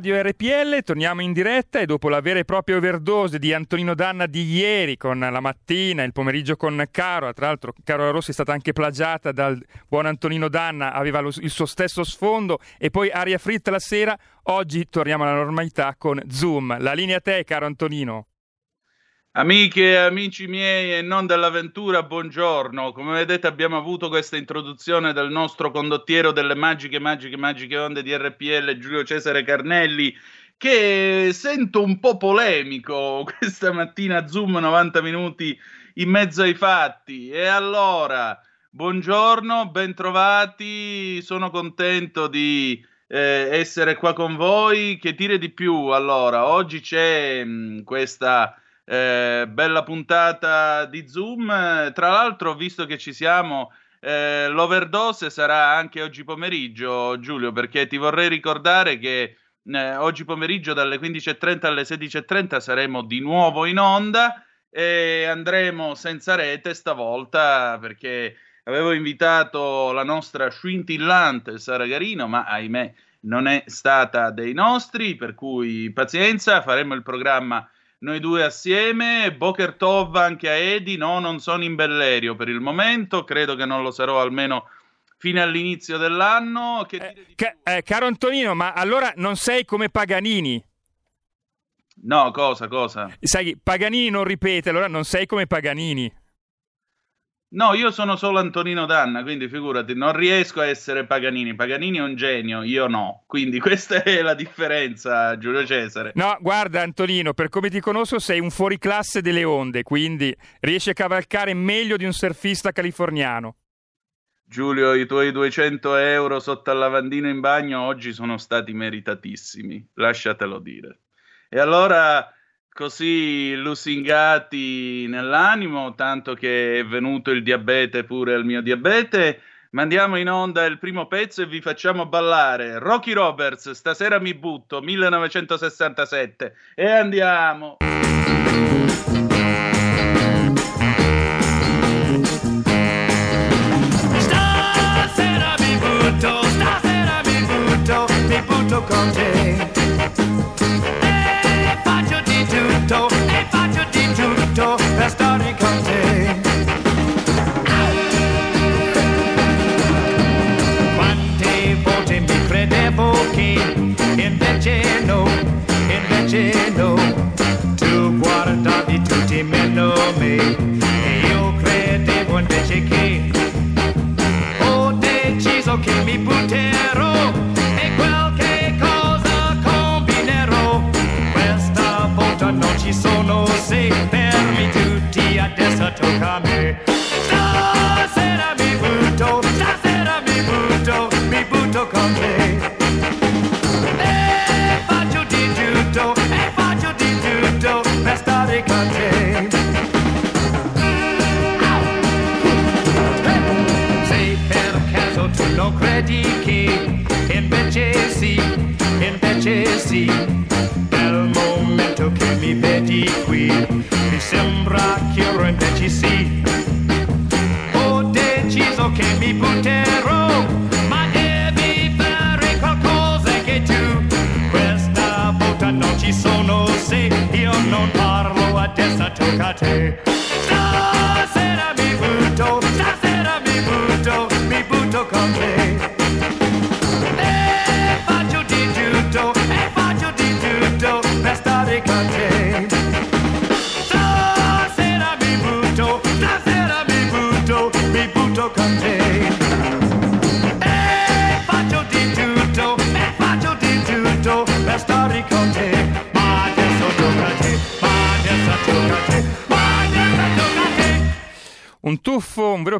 Radio RPL, torniamo in diretta e dopo la vera e propria overdose di Antonino Danna di ieri con la mattina, il pomeriggio con Caro, tra l'altro Caro Rossi è stata anche plagiata dal buon Antonino Danna, aveva lo, il suo stesso sfondo e poi aria fritta la sera, oggi torniamo alla normalità con Zoom. La linea a te caro Antonino. Amiche e amici miei e non dell'avventura, buongiorno. Come vedete abbiamo avuto questa introduzione del nostro condottiero delle magiche, magiche, magiche onde di RPL, Giulio Cesare Carnelli, che sento un po' polemico questa mattina, Zoom 90 minuti in mezzo ai fatti. E allora, buongiorno, bentrovati, sono contento di eh, essere qua con voi. Che dire di più? Allora, oggi c'è mh, questa eh, bella puntata di Zoom. Tra l'altro, visto che ci siamo, eh, l'overdose sarà anche oggi pomeriggio, Giulio, perché ti vorrei ricordare che eh, oggi pomeriggio dalle 15.30 alle 16.30 saremo di nuovo in onda e andremo senza rete stavolta perché avevo invitato la nostra scintillante Sara Garino, ma ahimè non è stata dei nostri, per cui pazienza, faremo il programma noi due assieme. Boker Tov anche a Edi. No, non sono in Bellerio per il momento. Credo che non lo sarò almeno fino all'inizio dell'anno. Eh, ca- eh, caro Antonino, ma allora non sei come Paganini? No, cosa, cosa? Sai, Paganini non ripete, allora non sei come Paganini. No, io sono solo Antonino Danna, quindi figurati, non riesco a essere Paganini. Paganini è un genio, io no. Quindi questa è la differenza, Giulio Cesare. No, guarda Antonino, per come ti conosco sei un fuoriclasse delle onde, quindi riesci a cavalcare meglio di un surfista californiano. Giulio, i tuoi 200 euro sotto al lavandino in bagno oggi sono stati meritatissimi, lasciatelo dire. E allora così lusingati nell'animo, tanto che è venuto il diabete pure al mio diabete. Mandiamo in onda il primo pezzo e vi facciamo ballare. Rocky Roberts, stasera mi butto, 1967. E andiamo. Stasera mi butto, stasera mi butto, mi butto con te. No, tu guardavi tutti meno me e io credevo invece che ho deciso che mi butterò e qualche cosa combinerò. Questa volta non ci sono se fermi tutti, adesso tocca a me. Stasera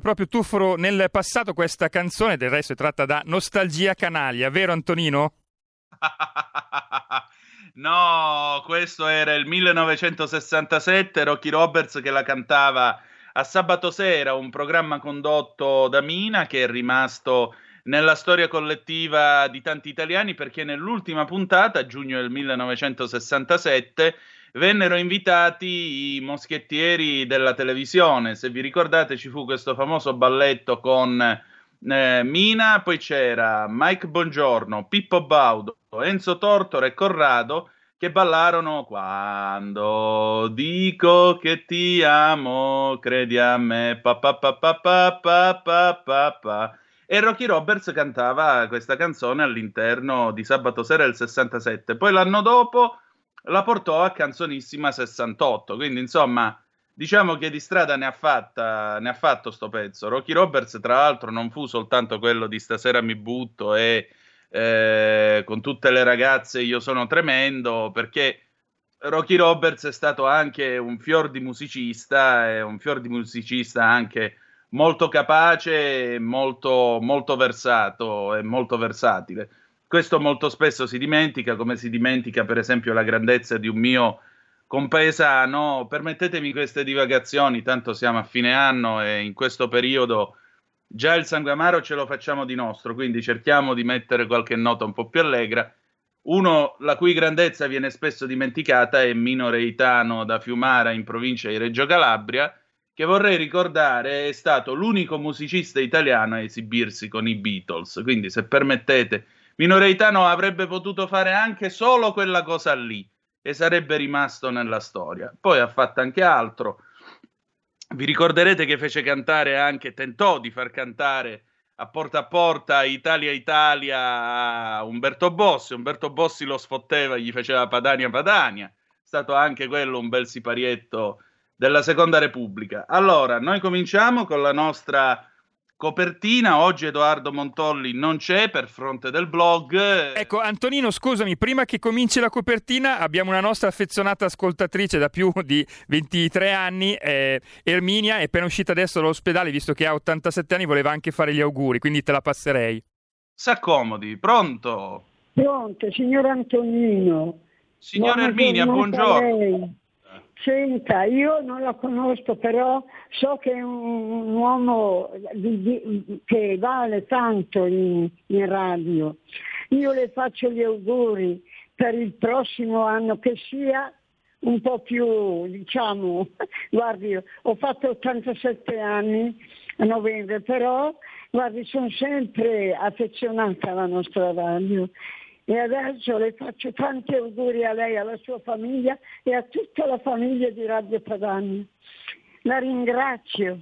proprio tuffo nel passato questa canzone, del resto è tratta da Nostalgia Canaglia, vero Antonino? no, questo era il 1967, Rocky Roberts che la cantava a sabato sera, un programma condotto da Mina che è rimasto nella storia collettiva di tanti italiani perché nell'ultima puntata, giugno del 1967, vennero invitati i moschettieri della televisione. Se vi ricordate, ci fu questo famoso balletto con eh, Mina, poi c'era Mike Bongiorno, Pippo Baudo, Enzo Tortora e Corrado che ballarono quando dico che ti amo, credi a me, pa pa pa pa pa pa pa pa pa. E Rocky Roberts cantava questa canzone all'interno di Sabato Sera del 67. Poi l'anno dopo la portò a Canzonissima 68. Quindi, insomma, diciamo che di strada ne ha, fatta, ne ha fatto sto pezzo. Rocky Roberts, tra l'altro, non fu soltanto quello di Stasera mi butto e eh, con tutte le ragazze io sono tremendo, perché Rocky Roberts è stato anche un fior di musicista, è un fior di musicista anche molto capace, molto, molto versato e molto versatile. Questo molto spesso si dimentica, come si dimentica per esempio la grandezza di un mio compaesano. Permettetemi queste divagazioni, tanto siamo a fine anno e in questo periodo già il sangue amaro ce lo facciamo di nostro, quindi cerchiamo di mettere qualche nota un po' più allegra. Uno la cui grandezza viene spesso dimenticata è Mino Reitano da Fiumara in provincia di Reggio Calabria, che vorrei ricordare è stato l'unico musicista italiano a esibirsi con i Beatles. Quindi, se permettete, Minoreitano avrebbe potuto fare anche solo quella cosa lì e sarebbe rimasto nella storia. Poi ha fatto anche altro. Vi ricorderete che fece cantare anche, tentò di far cantare a porta a porta Italia Italia a Umberto Bossi. Umberto Bossi lo sfotteva, gli faceva Padania Padania. È stato anche quello un bel siparietto della Seconda Repubblica. Allora, noi cominciamo con la nostra Copertina, oggi Edoardo Montolli non c'è per fronte del blog. Ecco, Antonino, scusami, prima che cominci la copertina abbiamo una nostra affezionata ascoltatrice da più di 23 anni, eh, Erminia, è appena uscita adesso dall'ospedale, visto che ha 87 anni, voleva anche fare gli auguri, quindi te la passerei. S'accomodi, pronto? Pronto, signor Antonino. Signora Erminia, buongiorno. Senta, io non la conosco, però so che è un, uomo di, di, che vale tanto in, in radio. Io le faccio gli auguri per il prossimo anno che sia un po' più, diciamo, guardi, ho fatto 87 anni a novembre, però guardi, sono sempre affezionata alla nostra radio e adesso le faccio tanti auguri a lei, alla sua famiglia e a tutta la famiglia di Radio Padania. La ringrazio.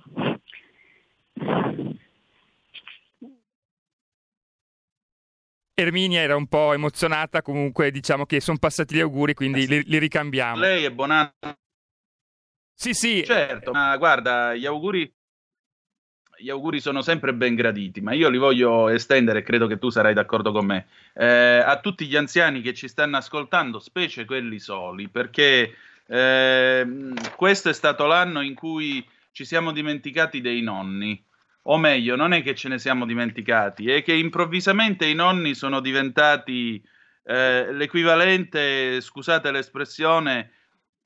Erminia era un po' emozionata, comunque diciamo che sono passati gli auguri, quindi li, li ricambiamo. Lei è buon Sì, sì. Certo, ma guarda, gli auguri gli auguri sono sempre ben graditi, ma io li voglio estendere, credo che tu sarai d'accordo con me, eh, a tutti gli anziani che ci stanno ascoltando, specie quelli soli, perché eh, questo è stato l'anno in cui ci siamo dimenticati dei nonni. O meglio, non è che ce ne siamo dimenticati, è che improvvisamente i nonni sono diventati eh, l'equivalente, scusate l'espressione,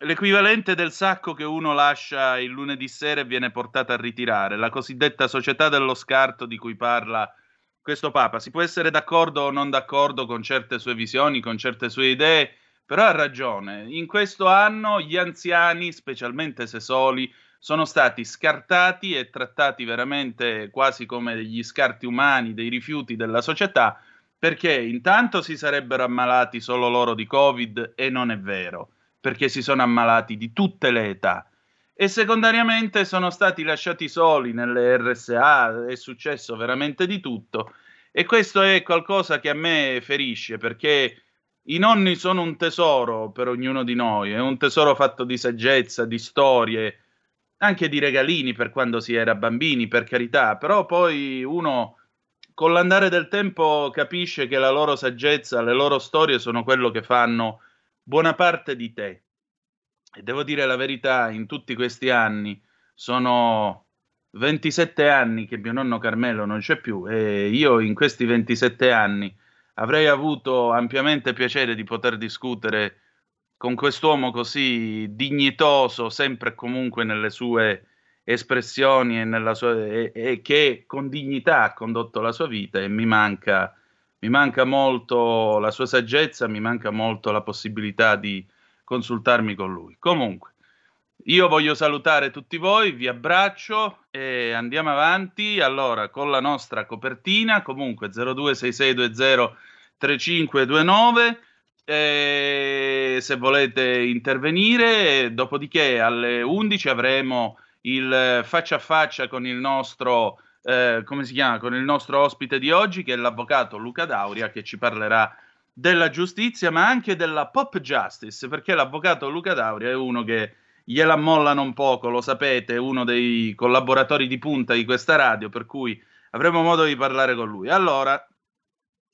l'equivalente del sacco che uno lascia il lunedì sera e viene portato a ritirare, la cosiddetta società dello scarto di cui parla questo Papa. Si può essere d'accordo o non d'accordo con certe sue visioni, con certe sue idee, però ha ragione. In questo anno gli anziani, specialmente se soli, sono stati scartati e trattati veramente quasi come degli scarti umani, dei rifiuti della società, perché intanto si sarebbero ammalati solo loro di Covid e non è vero perché si sono ammalati di tutte le età. E secondariamente sono stati lasciati soli nelle RSA, è successo veramente di tutto. E questo è qualcosa che a me ferisce perché i nonni sono un tesoro per ognuno di noi, è un tesoro fatto di saggezza, di storie, anche di regalini per quando si era bambini, per carità, però poi uno con l'andare del tempo capisce che la loro saggezza, le loro storie sono quello che fanno buona parte di te. E devo dire la verità, in tutti questi anni sono 27 anni che mio nonno Carmelo non c'è più e io in questi 27 anni avrei avuto ampiamente piacere di poter discutere con quest'uomo così dignitoso, sempre e comunque nelle sue espressioni e, sua, e, e, che con dignità ha condotto la sua vita e mi manca, mi manca molto la sua saggezza, mi manca molto la possibilità di consultarmi con lui. Comunque, io voglio salutare tutti voi, vi abbraccio e andiamo avanti. Allora, con la nostra copertina, comunque 0266203529. Eh, se volete intervenire, dopodiché alle 11 avremo il faccia a faccia con il nostro, eh, come si chiama, con il nostro ospite di oggi, che è l'avvocato Luca Dauria, che ci parlerà della giustizia, ma anche della pop justice, perché l'avvocato Luca Dauria è uno che gliela mollano un poco, lo sapete, uno dei collaboratori di punta di questa radio, per cui avremo modo di parlare con lui. Allora,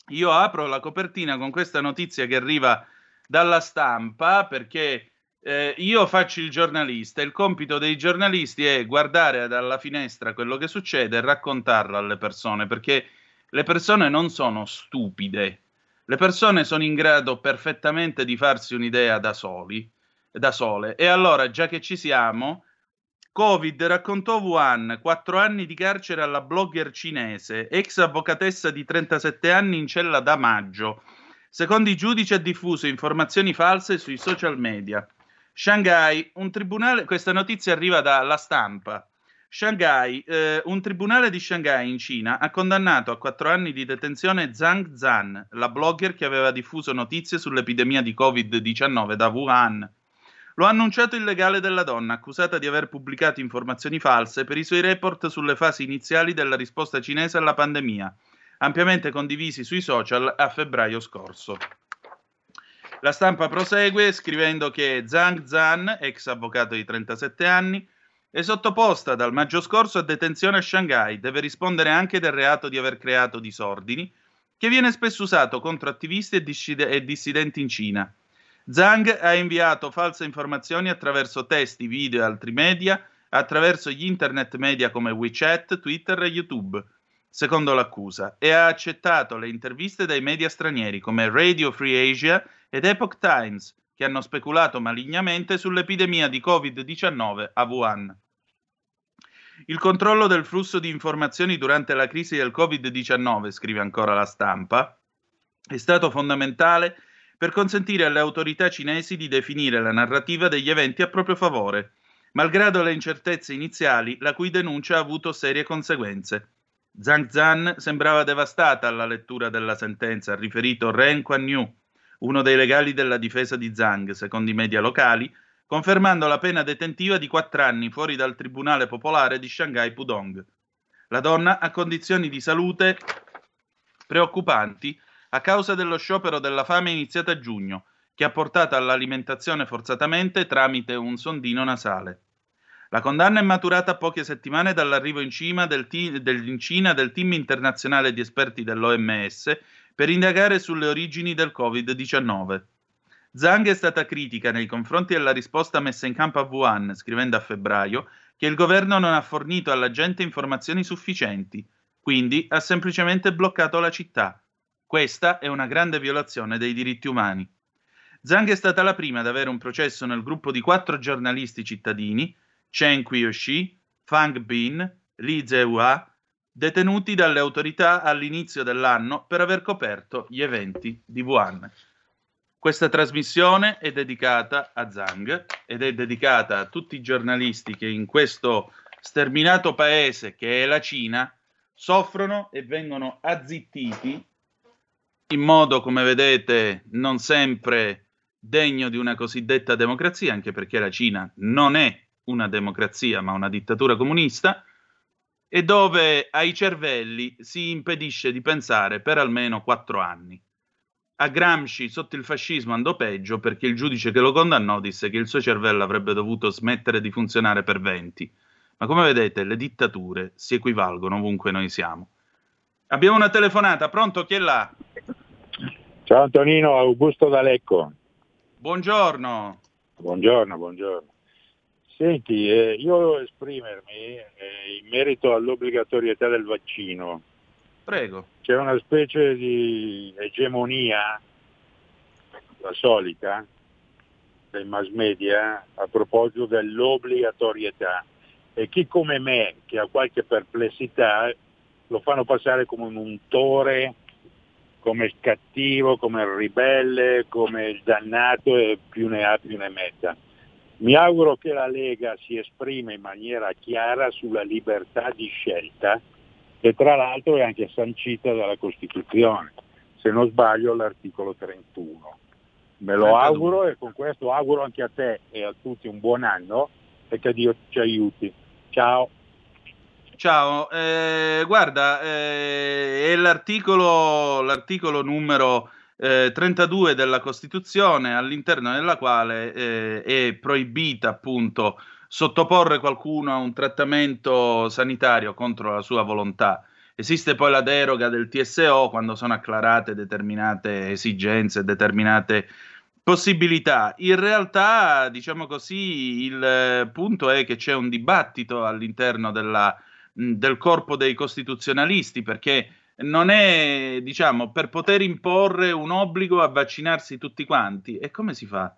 io apro la copertina con questa notizia che arriva dalla stampa, perché eh, io faccio il giornalista, il compito dei giornalisti è guardare dalla finestra quello che succede e raccontarlo alle persone, perché le persone non sono stupide, le persone sono in grado perfettamente di farsi un'idea da soli, da sole. E allora, già che ci siamo, Covid raccontò Wuhan, quattro anni di carcere alla blogger cinese, ex avvocatessa di 37 anni in cella da maggio. Secondo i giudici ha diffuso informazioni false sui social media. Shanghai, un tribunale, questa notizia arriva dalla stampa. Shanghai, eh, un tribunale di Shanghai in Cina ha condannato a quattro anni di detenzione Zhang Zhan, la blogger che aveva diffuso notizie sull'epidemia di Covid-19 da Wuhan. Lo ha annunciato il legale della donna, accusata di aver pubblicato informazioni false per i suoi report sulle fasi iniziali della risposta cinese alla pandemia, ampiamente condivisi sui social a febbraio scorso. La stampa prosegue scrivendo che Zhang Zhan, ex avvocato di 37 anni, è sottoposta dal maggio scorso a detenzione a Shanghai, deve rispondere anche del reato di aver creato disordini, che viene spesso usato contro attivisti e, disside- e dissidenti in Cina. Zhang ha inviato false informazioni attraverso testi, video e altri media, attraverso gli internet media come WeChat, Twitter e YouTube, secondo l'accusa, e ha accettato le interviste dai media stranieri come Radio Free Asia ed Epoch Times, che hanno speculato malignamente sull'epidemia di Covid-19 a Wuhan. Il controllo del flusso di informazioni durante la crisi del Covid-19, scrive ancora la stampa, è stato fondamentale per consentire alle autorità cinesi di definire la narrativa degli eventi a proprio favore, malgrado le incertezze iniziali, la cui denuncia ha avuto serie conseguenze. Zhang Zhan sembrava devastata alla lettura della sentenza, ha riferito Ren Kuan-yu, uno dei legali della difesa di Zhang, secondo i media locali, confermando la pena detentiva di quattro anni fuori dal Tribunale Popolare di Shanghai Pudong. La donna ha condizioni di salute preoccupanti a causa dello sciopero della fame iniziato a giugno, che ha portato all'alimentazione forzatamente tramite un sondino nasale. La condanna è maturata a poche settimane dall'arrivo in, del team, del, in Cina del team internazionale di esperti dell'OMS per indagare sulle origini del Covid-19. Zhang è stata critica nei confronti della risposta messa in campo a Wuhan, scrivendo a febbraio che il governo non ha fornito alla gente informazioni sufficienti, quindi ha semplicemente bloccato la città. Questa è una grande violazione dei diritti umani. Zhang è stata la prima ad avere un processo nel gruppo di quattro giornalisti cittadini, Chen Qiushi, Fang Bin, Li Zehua detenuti dalle autorità all'inizio dell'anno per aver coperto gli eventi di Wuhan. Questa trasmissione è dedicata a Zhang ed è dedicata a tutti i giornalisti che in questo sterminato paese che è la Cina soffrono e vengono azzittiti in modo, come vedete, non sempre degno di una cosiddetta democrazia, anche perché la Cina non è una democrazia ma una dittatura comunista, e dove ai cervelli si impedisce di pensare per almeno quattro anni. A Gramsci sotto il fascismo andò peggio perché il giudice che lo condannò disse che il suo cervello avrebbe dovuto smettere di funzionare per venti. Ma come vedete, le dittature si equivalgono ovunque noi siamo. Abbiamo una telefonata, pronto? Chi è là? Ciao Antonino, Augusto D'Alecco. Buongiorno. Buongiorno, buongiorno. Senti, eh, io volevo esprimermi eh, in merito all'obbligatorietà del vaccino. Prego. C'è una specie di egemonia, la solita, dei mass media a proposito dell'obbligatorietà e chi come me, che ha qualche perplessità, lo fanno passare come un untore, come il cattivo, come il ribelle, come il dannato e più ne ha più ne metta. Mi auguro che la Lega si esprima in maniera chiara sulla libertà di scelta, che tra l'altro è anche sancita dalla Costituzione, se non sbaglio l'articolo 31. Me lo auguro e con questo auguro anche a te e a tutti un buon anno e che Dio ci aiuti. Ciao. Ciao, eh, guarda, eh, è l'articolo, l'articolo numero eh, 32 della Costituzione all'interno della quale eh, è proibita appunto sottoporre qualcuno a un trattamento sanitario contro la sua volontà. Esiste poi la deroga del TSO quando sono acclarate determinate esigenze, determinate possibilità. In realtà, diciamo così, il punto è che c'è un dibattito all'interno della, del corpo dei costituzionalisti perché non è, diciamo, per poter imporre un obbligo a vaccinarsi tutti quanti. E come si fa?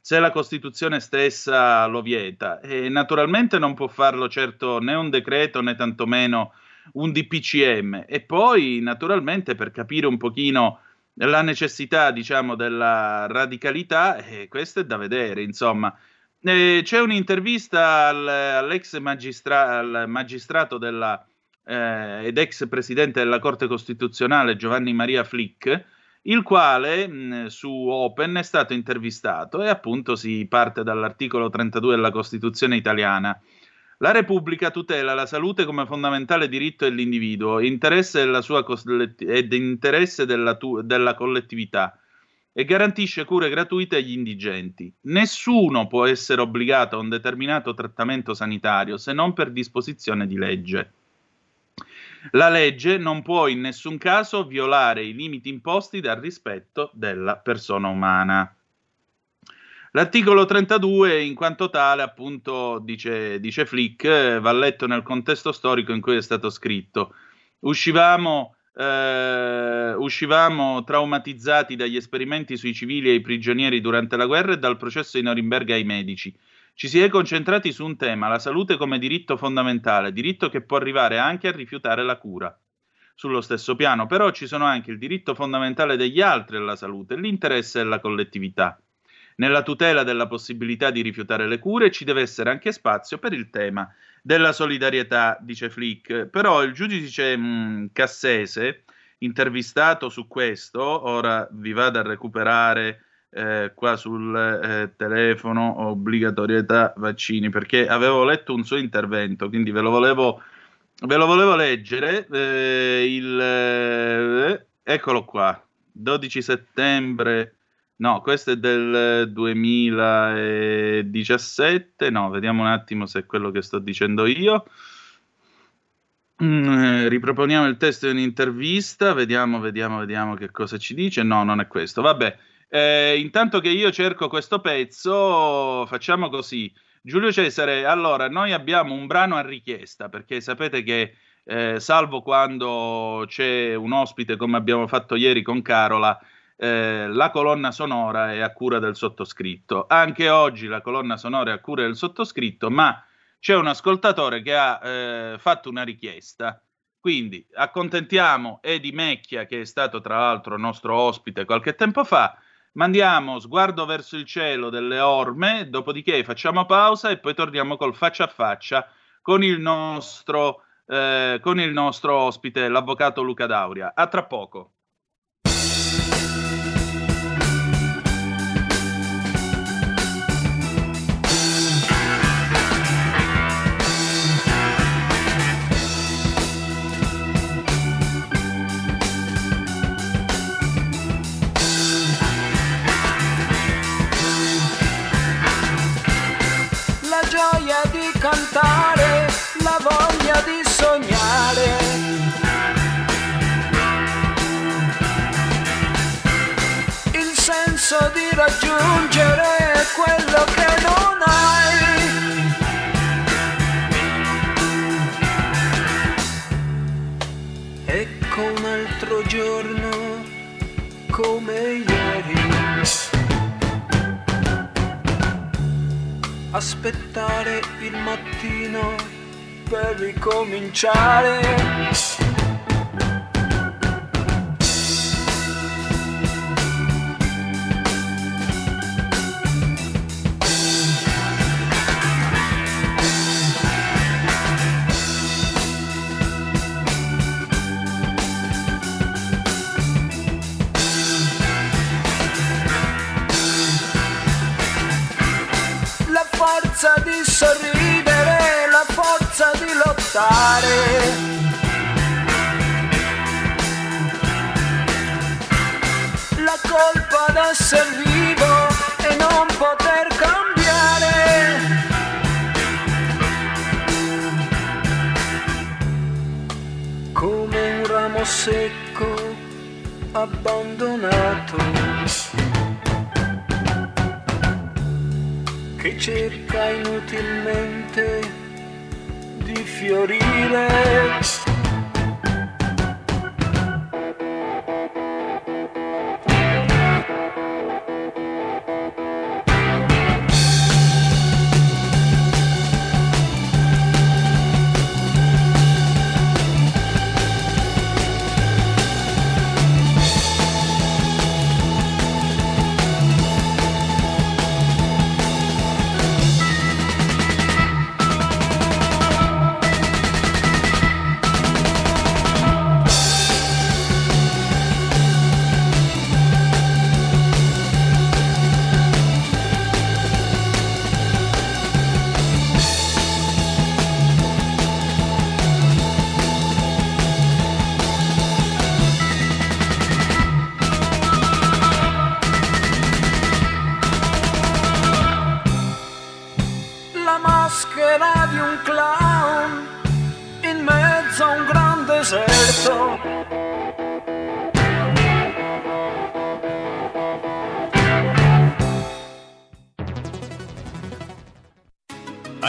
Se la Costituzione stessa lo vieta. E naturalmente non può farlo certo né un decreto né tantomeno un DPCM. E poi, naturalmente, per capire un pochino la necessità, diciamo, della radicalità, eh, questo è da vedere, insomma. Eh, c'è un'intervista al, all'ex magistra- al magistrato della, eh, ed ex presidente della Corte Costituzionale Giovanni Maria Flick, il quale mh, su Open è stato intervistato e appunto si parte dall'articolo 32 della Costituzione italiana la Repubblica tutela la salute come fondamentale diritto dell'individuo interesse della sua ed interesse della, tu- della collettività e garantisce cure gratuite agli indigenti. Nessuno può essere obbligato a un determinato trattamento sanitario se non per disposizione di legge. La legge non può in nessun caso violare i limiti imposti dal rispetto della persona umana. L'articolo 32, in quanto tale, appunto, dice, dice Flick, eh, va letto nel contesto storico in cui è stato scritto. Uscivamo, eh, uscivamo traumatizzati dagli esperimenti sui civili e i prigionieri durante la guerra e dal processo di Norimberga ai medici. Ci si è concentrati su un tema, la salute come diritto fondamentale, diritto che può arrivare anche a rifiutare la cura. Sullo stesso piano, però, ci sono anche il diritto fondamentale degli altri alla salute, l'interesse della collettività. Nella tutela della possibilità di rifiutare le cure ci deve essere anche spazio per il tema della solidarietà, dice Flick. Però il giudice mh, mm, Cassese, intervistato su questo, ora vi vado a recuperare eh, qua sul eh, telefono obbligatorietà vaccini, perché avevo letto un suo intervento, quindi ve lo volevo, ve lo volevo leggere. Eh, il, eh, eccolo qua, 12 settembre No, questo è del 2017. No, vediamo un attimo se è quello che sto dicendo io. Mm, riproponiamo il testo di un'intervista. Vediamo, vediamo, vediamo che cosa ci dice. No, non è questo. Vabbè, eh, intanto che io cerco questo pezzo, facciamo così. Giulio Cesare, allora, noi abbiamo un brano a richiesta perché sapete che, eh, salvo quando c'è un ospite come abbiamo fatto ieri con Carola, eh, la colonna sonora è a cura del sottoscritto. Anche oggi la colonna sonora è a cura del sottoscritto, ma c'è un ascoltatore che ha eh, fatto una richiesta. Quindi accontentiamo Edi Mecchia, che è stato tra l'altro nostro ospite qualche tempo fa. Mandiamo sguardo verso il cielo delle orme, dopodiché facciamo pausa e poi torniamo col faccia a faccia con il nostro, eh, con il nostro ospite, l'avvocato Luca Dauria. A tra poco. Sognare. Il senso di raggiungere quello che non hai. Ecco come ieri. Aspettare il mattino per ricominciare. Colpa d'essere vivo e non poter cambiare. Come un ramo secco abbandonato. che cerca inutilmente di fiorire.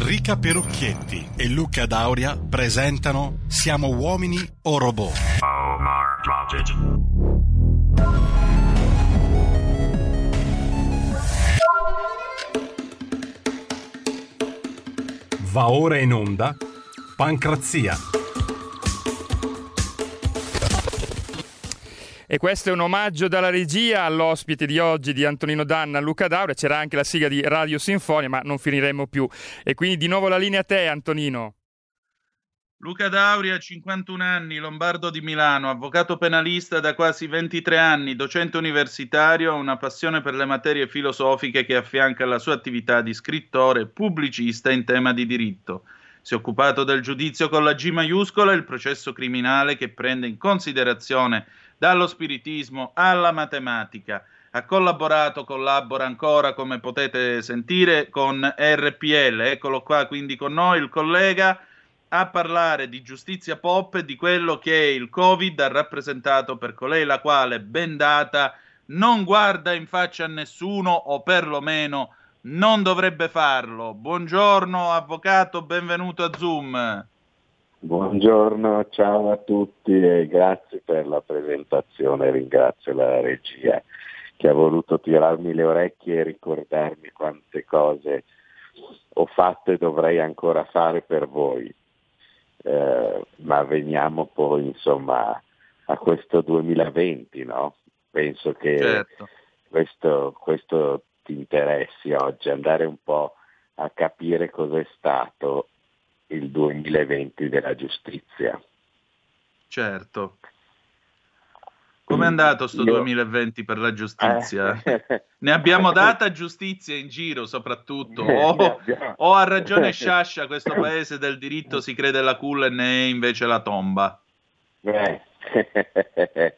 Enrica Perucchietti e Luca Dauria presentano Siamo uomini o robot? Va ora in onda Pancrazia. E questo è un omaggio dalla regia all'ospite di oggi di Antonino Danna, Luca Daura. C'era anche la sigla di Radio Sinfonia, ma non finiremo più. E quindi di nuovo la linea a te, Antonino. Luca Dauria, 51 anni, lombardo di Milano, avvocato penalista da quasi 23 anni, docente universitario, ha una passione per le materie filosofiche che affianca alla sua attività di scrittore pubblicista in tema di diritto. Si è occupato del giudizio con la G maiuscola il processo criminale che prende in considerazione dallo spiritismo alla matematica. Ha collaborato, collabora ancora, come potete sentire, con RPL. Eccolo qua quindi con noi il collega a parlare di giustizia pop e di quello che il Covid ha rappresentato per colei la quale, bendata, non guarda in faccia a nessuno o perlomeno non dovrebbe farlo. Buongiorno avvocato, benvenuto a Zoom. Buongiorno, ciao a tutti e grazie per la presentazione, ringrazio la regia che ha voluto tirarmi le orecchie e ricordarmi quante cose ho fatto e dovrei ancora fare per voi. Eh, ma veniamo poi insomma a questo 2020, no? Penso che Certo. questo, questo ti interessi oggi, andare un po' a capire cos'è stato il 2020 della giustizia. Certo. Com'è andato sto Io- 2020 per la giustizia? Eh. Ne abbiamo data giustizia in giro soprattutto? Ne O, o ha ragione Sciascia, questo paese del diritto si crede la culla e ne è invece la tomba? Eh.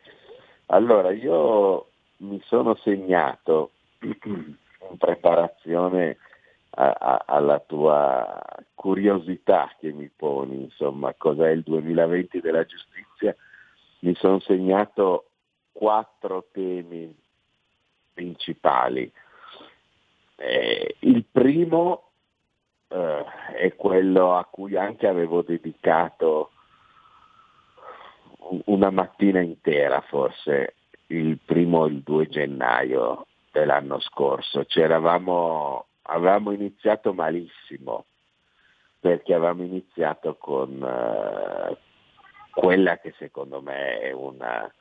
allora, io mi sono segnato in preparazione a- a- alla tua curiosità che mi poni, insomma, cos'è il 2020 della giustizia, mi sono segnato quattro temi principali. Eh, il primo eh, è quello a cui anche avevo dedicato un- una mattina intera, forse il primo il 2 gennaio dell'anno scorso. Ci eravamo- avevamo iniziato malissimo perché avevamo iniziato con eh, quella che secondo me è una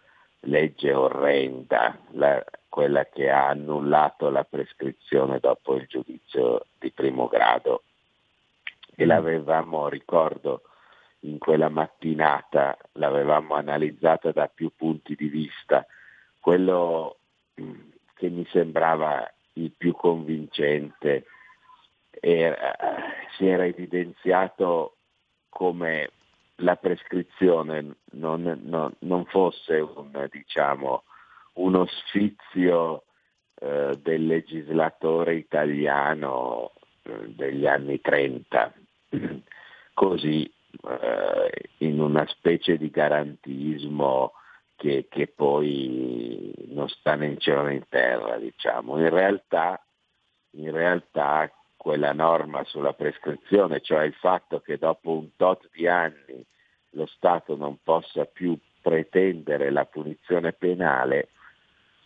legge orrenda, la- quella che ha annullato la prescrizione dopo il giudizio di primo grado e l'avevamo, ricordo, in quella mattinata l'avevamo analizzata da più punti di vista. Quello mh, che mi sembrava il più convincente. Era- si era evidenziato come la prescrizione non, non- non fosse un, diciamo, uno sfizio eh, del legislatore italiano eh, degli anni 30, così eh, in una specie di garantismo che, che poi non sta né in cielo né in terra, diciamo. In realtà, in realtà quella norma sulla prescrizione, cioè il fatto che dopo un tot di anni lo Stato non possa più pretendere la punizione penale,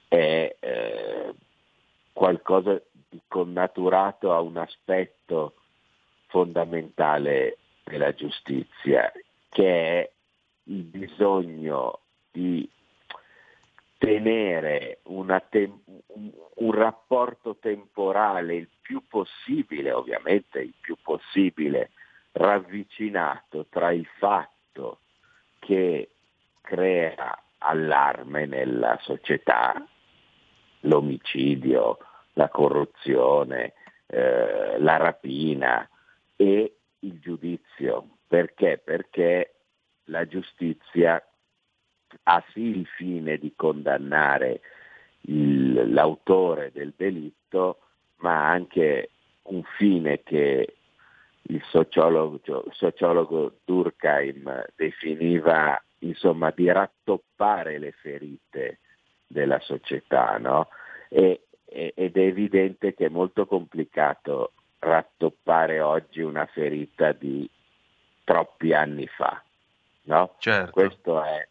è eh, qualcosa di connaturato a un aspetto fondamentale della giustizia, che è il bisogno di tenere tem- un rapporto temporale il più possibile, ovviamente il più possibile, ravvicinato tra il fatto che crea allarme nella società, l'omicidio, la corruzione, eh, la rapina e il giudizio. Perché? Perché la giustizia ha sì il fine di condannare il- l'autore del delitto, ma ha anche un fine che il sociologo, sociologo Durkheim definiva insomma di rattoppare le ferite della società, no? E- e- ed è evidente che è molto complicato rattoppare oggi una ferita di troppi anni fa, no? Certo. Questo è,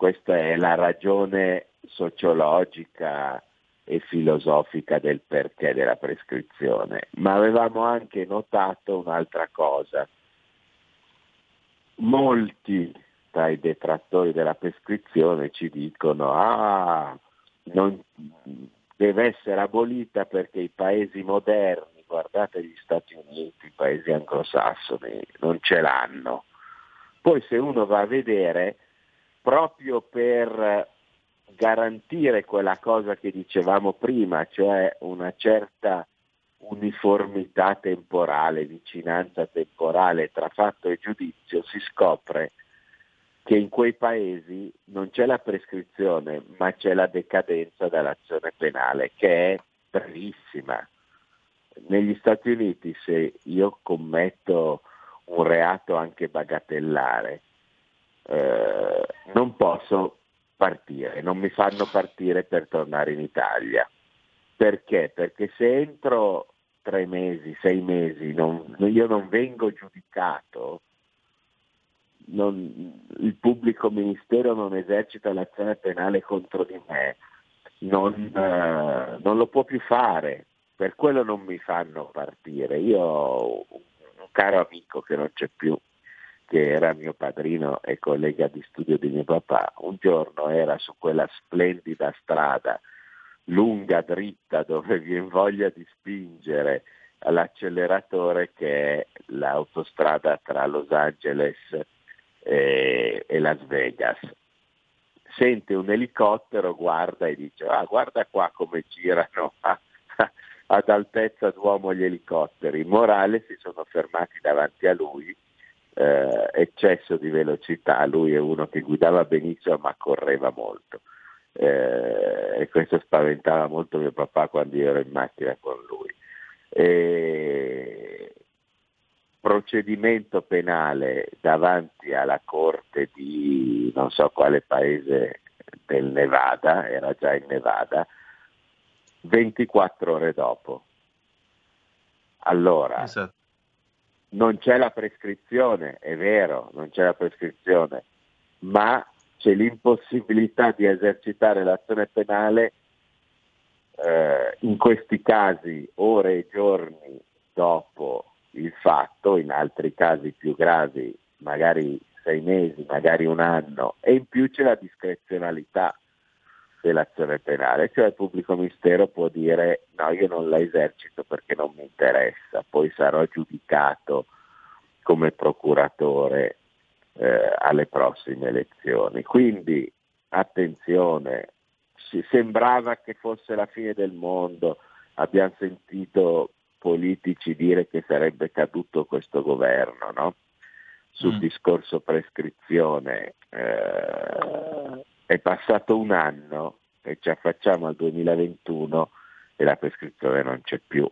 questa è la ragione sociologica e filosofica del perché della prescrizione, ma avevamo anche notato un'altra cosa. Molti tra i detrattori della prescrizione ci dicono ah, non, deve essere abolita perché i paesi moderni, guardate gli Stati Uniti, i paesi anglosassoni, non ce l'hanno. Poi se uno va a vedere, proprio per garantire quella cosa che dicevamo prima, cioè una certa uniformità temporale, vicinanza temporale tra fatto e giudizio, si scopre che in quei paesi non c'è la prescrizione, ma c'è la decadenza dall'azione penale, che è brevissima. Negli Stati Uniti se io commetto un reato anche bagatellare, eh, non posso partire, non mi fanno partire per tornare in Italia. Perché? Perché se entro tre mesi, sei mesi, non- io non vengo giudicato, non- il pubblico ministero non esercita l'azione penale contro di me, non, eh, non lo può più fare, per quello non mi fanno partire. Io ho un un caro amico che non c'è più, che era mio padrino e collega di studio di mio papà, un giorno era su quella splendida strada lunga, dritta, dove viene voglia di spingere all'acceleratore che è l'autostrada tra Los Angeles e, e Las Vegas. Sente un elicottero, guarda e dice ah guarda qua come girano ad altezza d'uomo gli elicotteri. Morale si sono fermati davanti a lui, eh, eccesso di velocità, lui è uno che guidava benissimo ma correva molto. Eh, e questo spaventava molto mio papà quando io ero in macchina con lui. E... Procedimento penale davanti alla corte di non so quale paese del Nevada, era già in Nevada, 24 ore dopo. Allora, esatto. Non c'è la prescrizione, è vero, non c'è la prescrizione, ma c'è l'impossibilità di esercitare l'azione penale eh, in questi casi ore e giorni dopo il fatto, in altri casi più gravi, magari sei mesi, magari un anno, e in più c'è la discrezionalità dell'azione penale, cioè il pubblico ministero può dire no, io non la esercito perché non mi interessa, poi sarò giudicato come procuratore eh, alle prossime elezioni. Quindi attenzione, si sembrava che fosse la fine del mondo, abbiamo sentito politici dire che sarebbe caduto questo governo, no? sul mm. discorso prescrizione. Eh, è passato un anno e ci affacciamo al 2021 e la prescrizione non c'è più.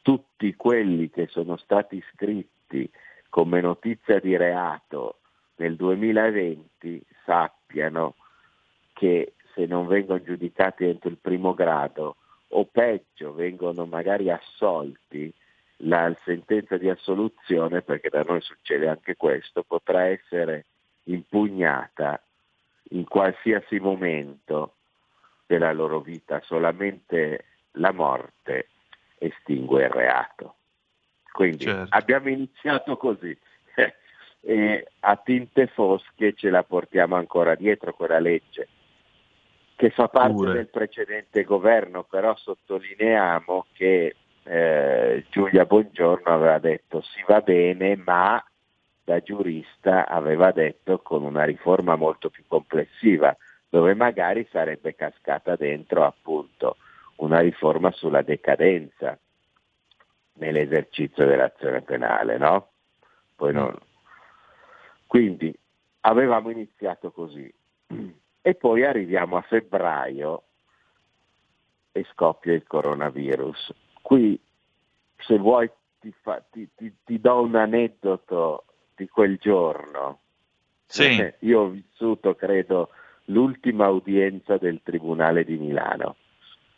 Tutti quelli che sono stati iscritti come notizia di reato nel 2020 sappiano che se non vengono giudicati entro il primo grado o peggio vengono magari assolti, la sentenza di assoluzione, perché da noi succede anche questo, potrà essere impugnata in qualsiasi momento della loro vita, solamente la morte estingue il reato. Quindi certo. abbiamo iniziato così e a tinte fosche ce la portiamo ancora dietro quella legge che fa parte Pure. del precedente governo, però sottolineiamo che eh, Giulia Bongiorno aveva detto si va bene, ma da giurista aveva detto con una riforma molto più complessiva, dove magari sarebbe cascata dentro appunto una riforma sulla decadenza nell'esercizio dell'azione penale, no? Poi non... Quindi avevamo iniziato così e poi arriviamo a febbraio e scoppia il coronavirus. Qui se vuoi ti, fa, ti, ti, ti do un aneddoto di quel giorno. Sì. Eh, io ho vissuto, credo, l'ultima udienza del Tribunale di Milano.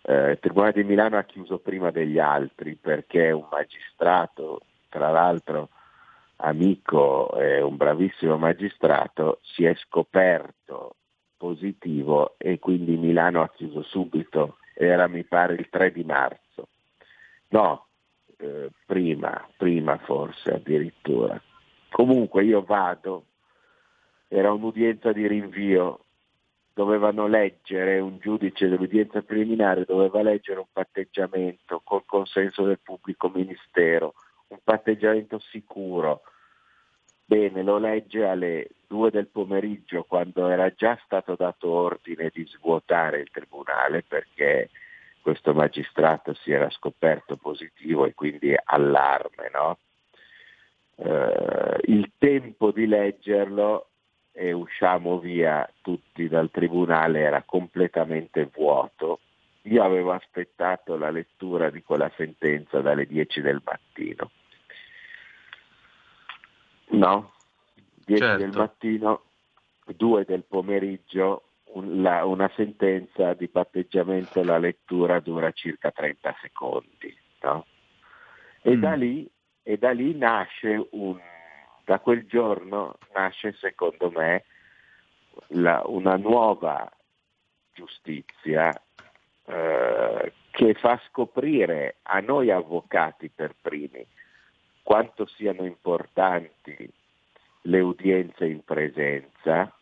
Eh, il Tribunale di Milano ha chiuso prima degli altri perché un magistrato, tra l'altro amico e un bravissimo magistrato, si è scoperto positivo e quindi Milano ha chiuso subito, era mi pare il 3 di marzo. No, eh, prima, prima forse addirittura. Comunque io vado, era un'udienza di rinvio, dovevano leggere, un giudice dell'udienza preliminare doveva leggere un patteggiamento col consenso del pubblico ministero, un patteggiamento sicuro. Bene, lo legge alle due del pomeriggio quando era già stato dato ordine di svuotare il tribunale perché questo magistrato si era scoperto positivo e quindi allarme, no? Eh, il tempo di leggerlo e usciamo via tutti dal tribunale era completamente vuoto. Io avevo aspettato la lettura di quella sentenza dalle 10 del mattino. No, 10 certo. del mattino, 2 del pomeriggio, un, la, una sentenza di patteggiamento, la lettura dura circa 30 secondi. No? E mm. da lì e da lì nasce un, da quel giorno nasce secondo me la, una nuova giustizia eh, che fa scoprire a noi avvocati per primi quanto siano importanti le udienze in presenza,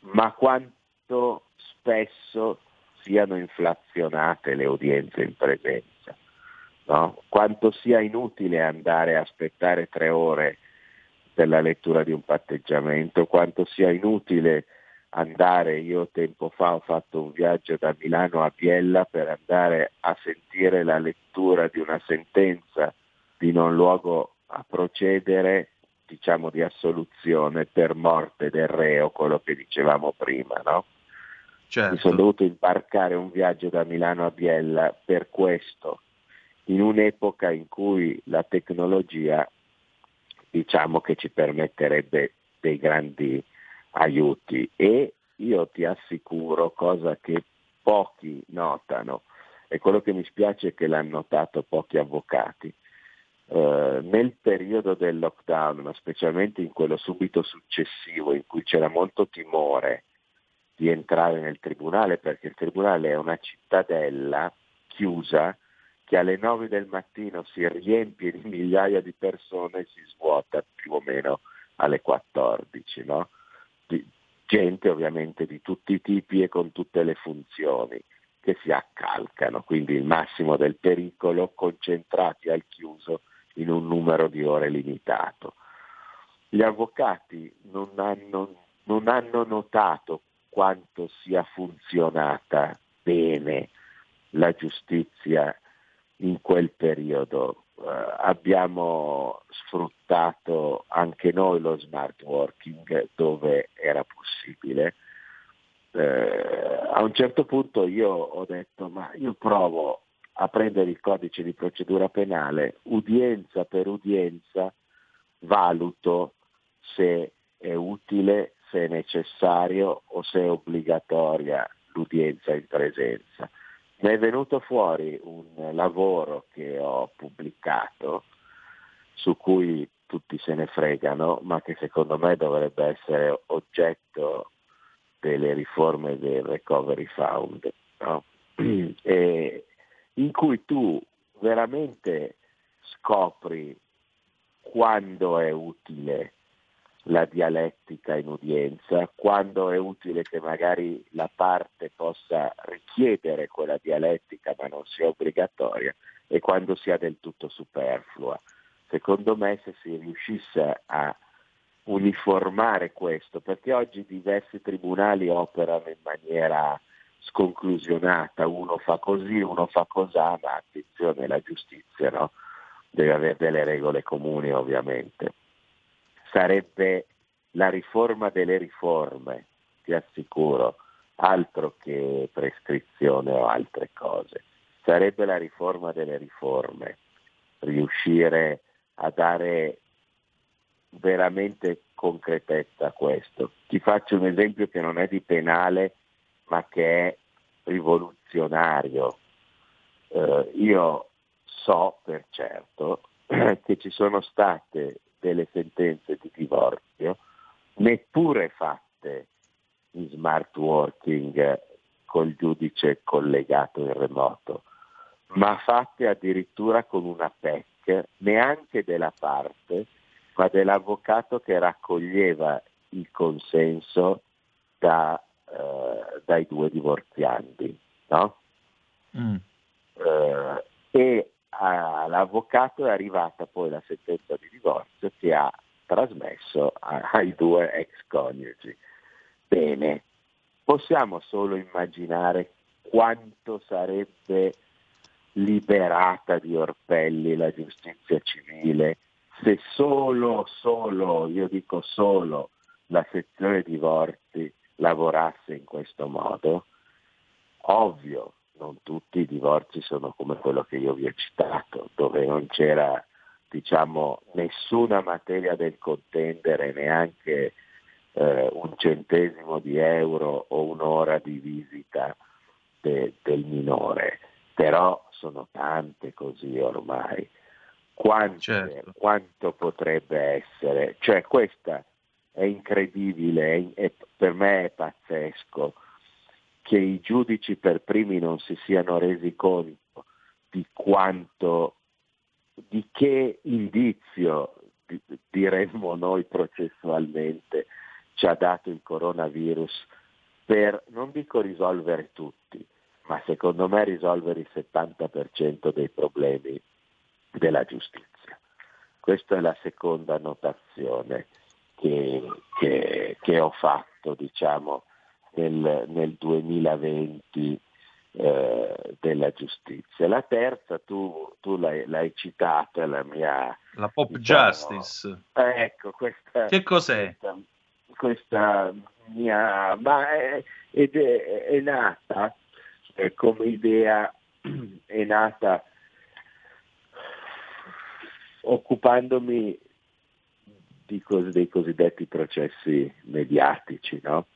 ma quanto spesso siano inflazionate le udienze in presenza, no? quanto sia inutile andare a aspettare tre ore per la lettura di un patteggiamento, quanto sia inutile andare, io tempo fa ho fatto un viaggio da Milano a Biella per andare a sentire la lettura di una sentenza di non luogo a procedere, diciamo di assoluzione per morte del reo, quello che dicevamo prima, no? Certo. Mi sono dovuto imbarcare un viaggio da Milano a Biella per questo, in un'epoca in cui la tecnologia diciamo che ci permetterebbe dei grandi aiuti. E io ti assicuro, cosa che pochi notano, e quello che mi spiace è che l'hanno notato pochi avvocati, eh, nel periodo del lockdown, ma specialmente in quello subito successivo in cui c'era molto timore di entrare nel tribunale, perché il tribunale è una cittadella chiusa che alle 9 del mattino si riempie di migliaia di persone e si svuota più o meno alle 14. No? Di, gente ovviamente di tutti i tipi e con tutte le funzioni che si accalcano, quindi il massimo del pericolo concentrati al chiuso in un numero di ore limitato. Gli avvocati non hanno, non hanno notato quanto sia funzionata bene la giustizia in quel periodo. Uh, abbiamo sfruttato anche noi lo smart working dove era possibile. Uh, a un certo punto io ho detto ma io provo a prendere il codice di procedura penale, udienza per udienza, valuto se è utile se è necessario o se è obbligatoria l'udienza in presenza. Mi è venuto fuori un lavoro che ho pubblicato su cui tutti se ne fregano, ma che secondo me dovrebbe essere oggetto delle riforme del Recovery Fund, no? in cui tu veramente scopri quando è utile la dialettica in udienza, quando è utile che magari la parte possa richiedere quella dialettica ma non sia obbligatoria e quando sia del tutto superflua. Secondo me se si riuscisse a uniformare questo, perché oggi diversi tribunali operano in maniera sconclusionata, uno fa così, uno fa cos'ha, ma attenzione, la giustizia no? deve avere delle regole comuni ovviamente sarebbe la riforma delle riforme, ti assicuro, altro che prescrizione o altre cose. Sarebbe la riforma delle riforme, riuscire a dare veramente concretezza a questo. Ti faccio un esempio che non è di penale, ma che è rivoluzionario. Eh, io so per certo che ci sono state delle sentenze di divorzio, neppure fatte in smart working col giudice collegato in remoto, ma fatte addirittura con una PEC, neanche della parte, ma dell'avvocato che raccoglieva il consenso da, eh, dai due divorziandi. No? Mm. Eh, e all'avvocato è arrivata poi la sentenza di divorzio che ha trasmesso ai due ex coniugi. Bene, possiamo solo immaginare quanto sarebbe liberata di orpelli la giustizia civile se solo, solo, io dico solo, la sezione divorzi lavorasse in questo modo? Ovvio, non tutti i divorzi sono come quello che io vi ho citato, dove non c'era diciamo, nessuna materia del contendere, neanche eh, un centesimo di euro o un'ora di visita de, del minore, però sono tante così ormai. Quante, certo. Quanto potrebbe essere? Cioè questa è incredibile, è, è, per me è pazzesco che i giudici per primi non si siano resi conto di quanto, di che indizio, diremmo noi processualmente, ci ha dato il coronavirus per, non dico risolvere tutti, ma secondo me risolvere il 70% dei problemi della giustizia. Questa è la seconda notazione che, che, che ho fatto diciamo, nel, nel 2020 eh, della giustizia. La terza, tu, tu l'hai, l'hai, citata, la mia... La pop diciamo, justice. Eh, ecco, questa... Che cos'è? Questa, questa mia... Ma è, ed è, è nata eh, come idea, è nata occupandomi di, dei cosiddetti processi mediatici, no?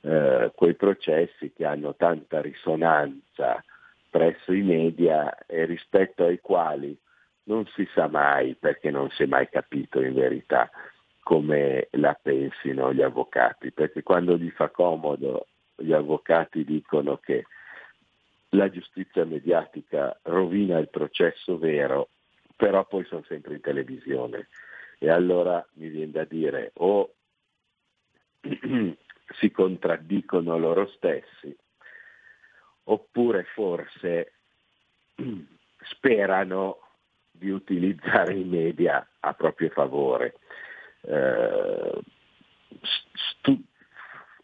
Eh, quei processi che hanno tanta risonanza presso i media e rispetto ai quali non si sa mai, perché non si è mai capito in verità come la pensino gli avvocati, perché quando gli fa comodo gli avvocati dicono che la giustizia mediatica rovina il processo vero, però poi sono sempre in televisione. E allora mi viene da dire o si contraddicono loro stessi, oppure forse sperano di utilizzare i media a proprio favore, eh, stu-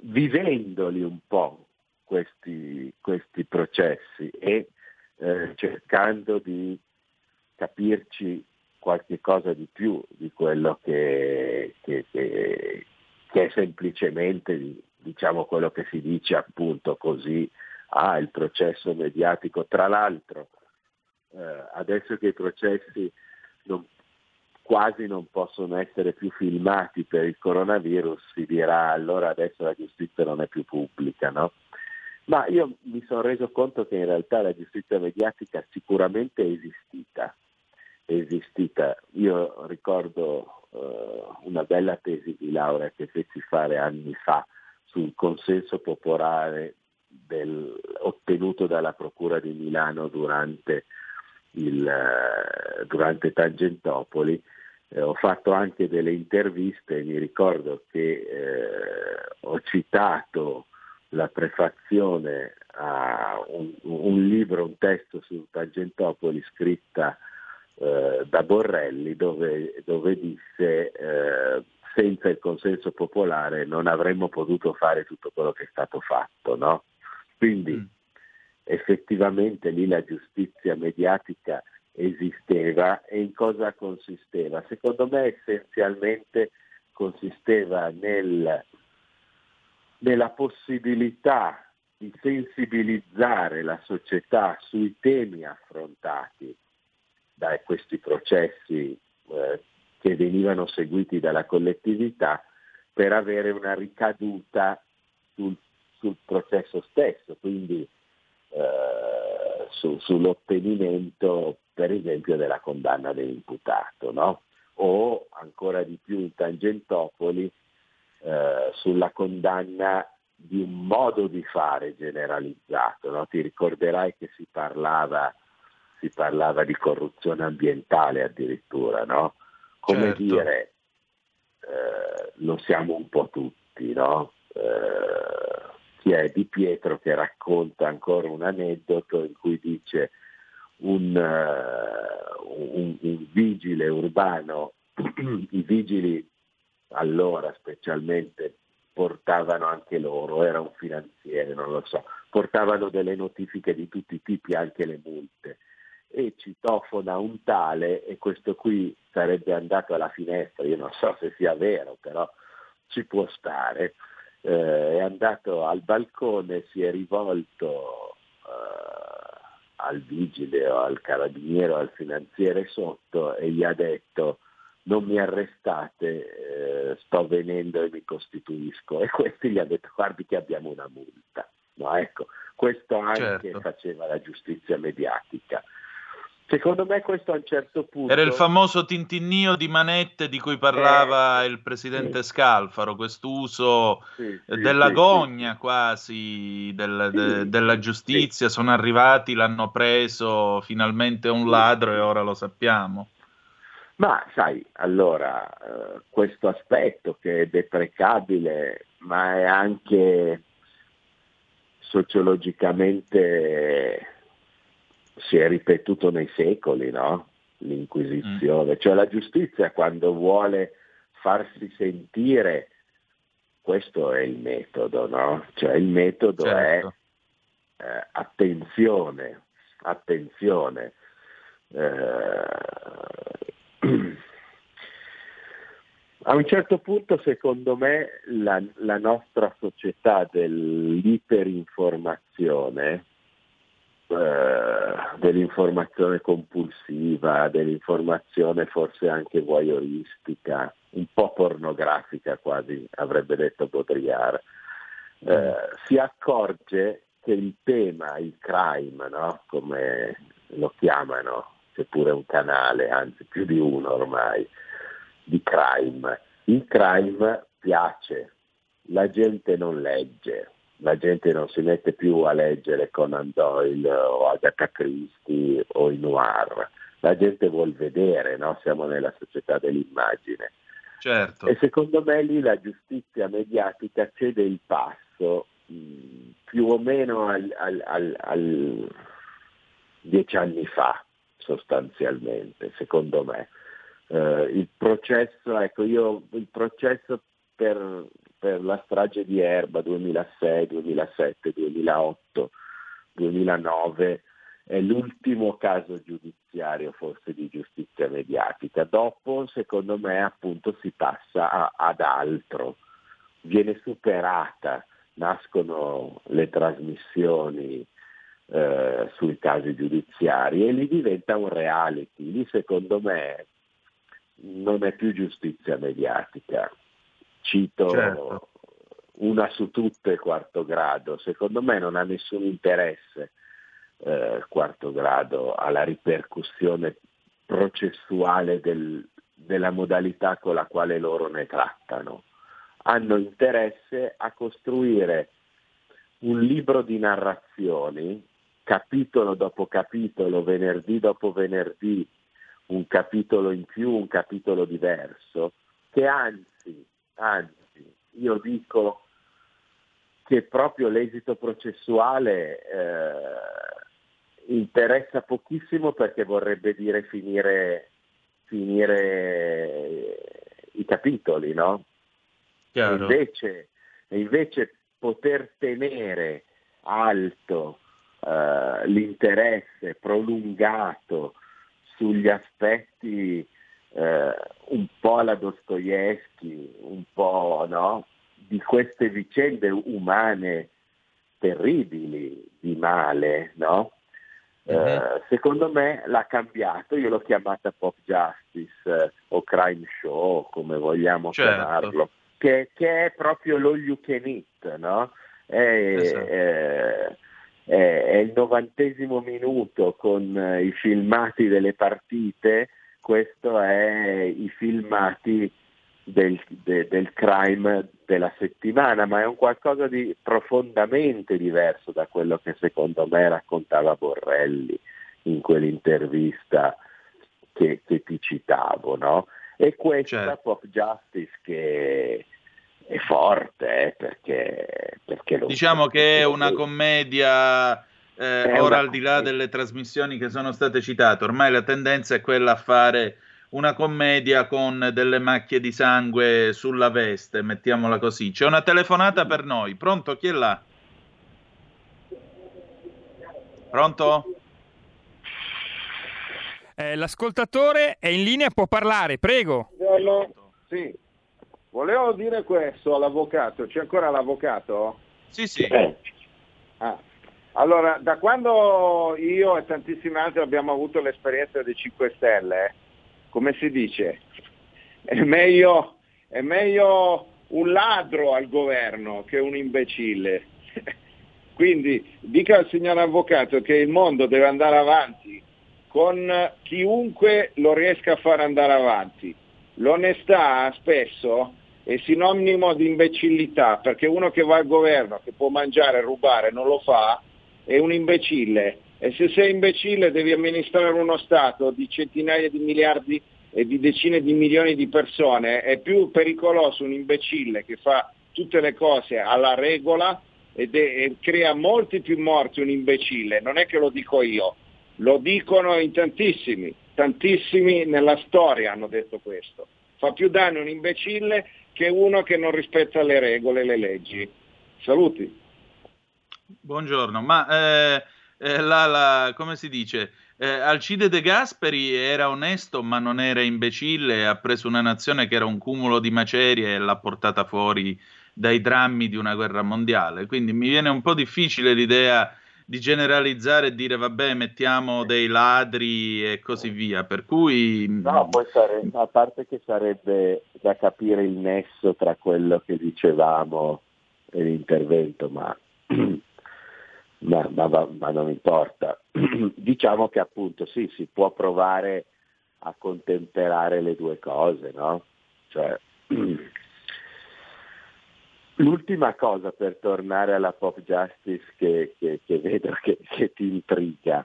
vivendoli un po' questi, questi processi e eh, cercando di capirci qualche cosa di più di quello che, che, che, che è semplicemente diciamo quello che si dice appunto così, ah, il processo mediatico. Tra l'altro, eh, adesso che i processi non, quasi non possono essere più filmati per il coronavirus, si dirà allora adesso la giustizia non è più pubblica, no? Ma io mi sono reso conto che in realtà la giustizia mediatica sicuramente è esistita, è esistita. Io ricordo una bella tesi di laurea che feci fare anni fa sul consenso popolare del, ottenuto dalla Procura di Milano durante, il, uh, durante Tangentopoli. Eh, ho fatto anche delle interviste e mi ricordo che eh, ho citato la prefazione a un, un, libro, un testo su Tangentopoli scritta eh, da Borrelli dove, dove disse eh, senza il consenso popolare non avremmo potuto fare tutto quello che è stato fatto. No? Quindi mm. effettivamente lì la giustizia mediatica esisteva e in cosa consisteva? Secondo me essenzialmente consisteva nel, nella possibilità di sensibilizzare la società sui temi affrontati da questi processi eh, che venivano seguiti dalla collettività per avere una ricaduta sul, sul processo stesso, quindi eh, su, sull'ottenimento per esempio della condanna dell'imputato, no? o ancora di più in Tangentopoli eh, sulla condanna di un modo di fare generalizzato. No? Ti ricorderai che si parlava si parlava di corruzione ambientale addirittura, no? Come certo. dire, eh, lo siamo un po' tutti, no? Eh, chi è Di Pietro che racconta ancora un aneddoto in cui dice un, uh, un, un vigile urbano, i vigili allora specialmente portavano anche loro, era un finanziere, non lo so, portavano delle notifiche di tutti i tipi, anche le multe e citofona un tale e questo qui sarebbe andato alla finestra, io non so se sia vero, però ci può stare, eh, è andato al balcone, si è rivolto eh, al vigile o al carabiniere o al finanziere sotto e gli ha detto non mi arrestate, eh, sto venendo e mi costituisco e questi gli ha detto guardi che abbiamo una multa. No, ecco, questo anche certo. faceva la giustizia mediatica. Secondo me questo a un certo punto... Era il famoso tintinnio di manette di cui parlava eh, il presidente sì. Scalfaro, quest'uso sì, sì, della gogna quasi del, de, della giustizia, sono arrivati, l'hanno preso, finalmente un ladro e ora lo sappiamo. Ma sai, allora, eh, questo aspetto che è deprecabile, ma è anche sociologicamente si è ripetuto nei secoli, no? L'inquisizione, mm. cioè la giustizia quando vuole farsi sentire, questo è il metodo, no? Cioè il metodo certo. è eh, attenzione, attenzione. Eh, a un certo punto, secondo me, la, la nostra società dell'iperinformazione, eh, dell'informazione compulsiva, dell'informazione forse anche voyeuristica, un po' pornografica quasi, avrebbe detto Baudrillard, eh, si accorge che il tema, il crime, no? come lo chiamano, seppure un canale, anzi più di uno ormai, di crime. Il crime piace, la gente non legge, la gente non si mette più a leggere Conan Doyle o Agatha Christie o i noir, la gente vuol vedere, no? siamo nella società dell'immagine. Certo. E secondo me lì la giustizia mediatica cede il passo mh, più o meno al, al, al, al dieci anni fa, sostanzialmente, secondo me. Uh, il processo, ecco, io il processo per, per la strage di Erba 2006, 2007, 2008, 2009 è l'ultimo caso giudiziario forse di giustizia mediatica. Dopo, secondo me, appunto si passa a, ad altro, viene superata, nascono le trasmissioni eh, sui casi giudiziari e lì diventa un reality. Lì secondo me non è più giustizia mediatica. Cito certo. una su tutte quarto grado, secondo me non ha nessun interesse eh, quarto grado alla ripercussione processuale del, della modalità con la quale loro ne trattano. Hanno interesse a costruire un libro di narrazioni, capitolo dopo capitolo, venerdì dopo venerdì, un capitolo in più, un capitolo diverso, che anzi, anzi, io dico che proprio l'esito processuale eh, interessa pochissimo perché vorrebbe dire finire, finire i capitoli, no? Invece, invece poter tenere alto eh, l'interesse prolungato sugli aspetti eh, un po' alla Dostoevsky, un po' no? di queste vicende umane terribili di male, no? Uh-huh. Uh, secondo me l'ha cambiato, io l'ho chiamata pop justice eh, o crime show, come vogliamo certo. chiamarlo, che, che, è proprio lo you can eat, no? È, esatto. è, è, il novantesimo minuto con eh, i filmati delle partite, questo è i filmati del, de, del crime della settimana, ma è un qualcosa di profondamente diverso da quello che secondo me raccontava Borrelli in quell'intervista che, che ti citavo. No? E questa certo. Pop Justice che è forte eh, perché, perché lo diciamo che è una commedia eh, ora al di là delle trasmissioni che sono state citate ormai la tendenza è quella a fare una commedia con delle macchie di sangue sulla veste, mettiamola così. C'è una telefonata per noi. Pronto? Chi è là? Pronto? Eh, l'ascoltatore è in linea, può parlare, prego. Buongiorno. Sì. Volevo dire questo all'avvocato. C'è ancora l'avvocato? Sì, sì. Eh. Ah. Allora, da quando io e tantissimi altri abbiamo avuto l'esperienza dei 5 Stelle, come si dice, è meglio, è meglio un ladro al governo che un imbecille. Quindi dica al signor avvocato che il mondo deve andare avanti con chiunque lo riesca a far andare avanti. L'onestà spesso è sinonimo di imbecillità, perché uno che va al governo, che può mangiare e rubare, non lo fa, è un imbecille e se sei imbecille devi amministrare uno Stato di centinaia di miliardi e di decine di milioni di persone, è più pericoloso un imbecille che fa tutte le cose alla regola ed è- e crea molti più morti un imbecille, non è che lo dico io, lo dicono in tantissimi, tantissimi nella storia hanno detto questo. Fa più danno un imbecille che uno che non rispetta le regole e le leggi. Saluti. Buongiorno, ma eh, eh, la, la- come si dice? Eh, Alcide De Gasperi era onesto ma non era imbecille, ha preso una nazione che era un cumulo di macerie e l'ha portata fuori dai drammi di una guerra mondiale. Quindi mi viene un po' difficile l'idea di generalizzare e dire vabbè mettiamo dei ladri e così via. Per cui No, poi sarebbe, a parte che sarebbe da capire il nesso tra quello che dicevamo e l'intervento, ma, ma- ma- ma- non importa. diciamo che appunto sì, si può provare a contemperare le due cose, no? Cioè, l'ultima cosa per tornare alla pop justice che, che- che vedo che, che ti intriga.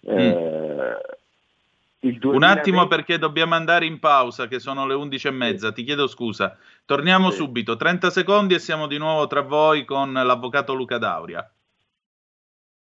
eh, il Un attimo 2020 perché dobbiamo andare in pausa, che sono le 11 e mezza. Ti chiedo scusa. Torniamo Sì. subito, 30 secondi e siamo di nuovo tra voi con l'avvocato Luca Dauria.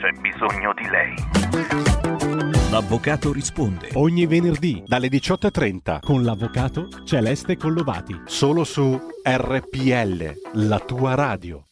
C'è bisogno di lei. L'avvocato risponde ogni venerdì dalle 18.30 con l'avvocato Celeste Collovati. Solo su RPL, la tua radio.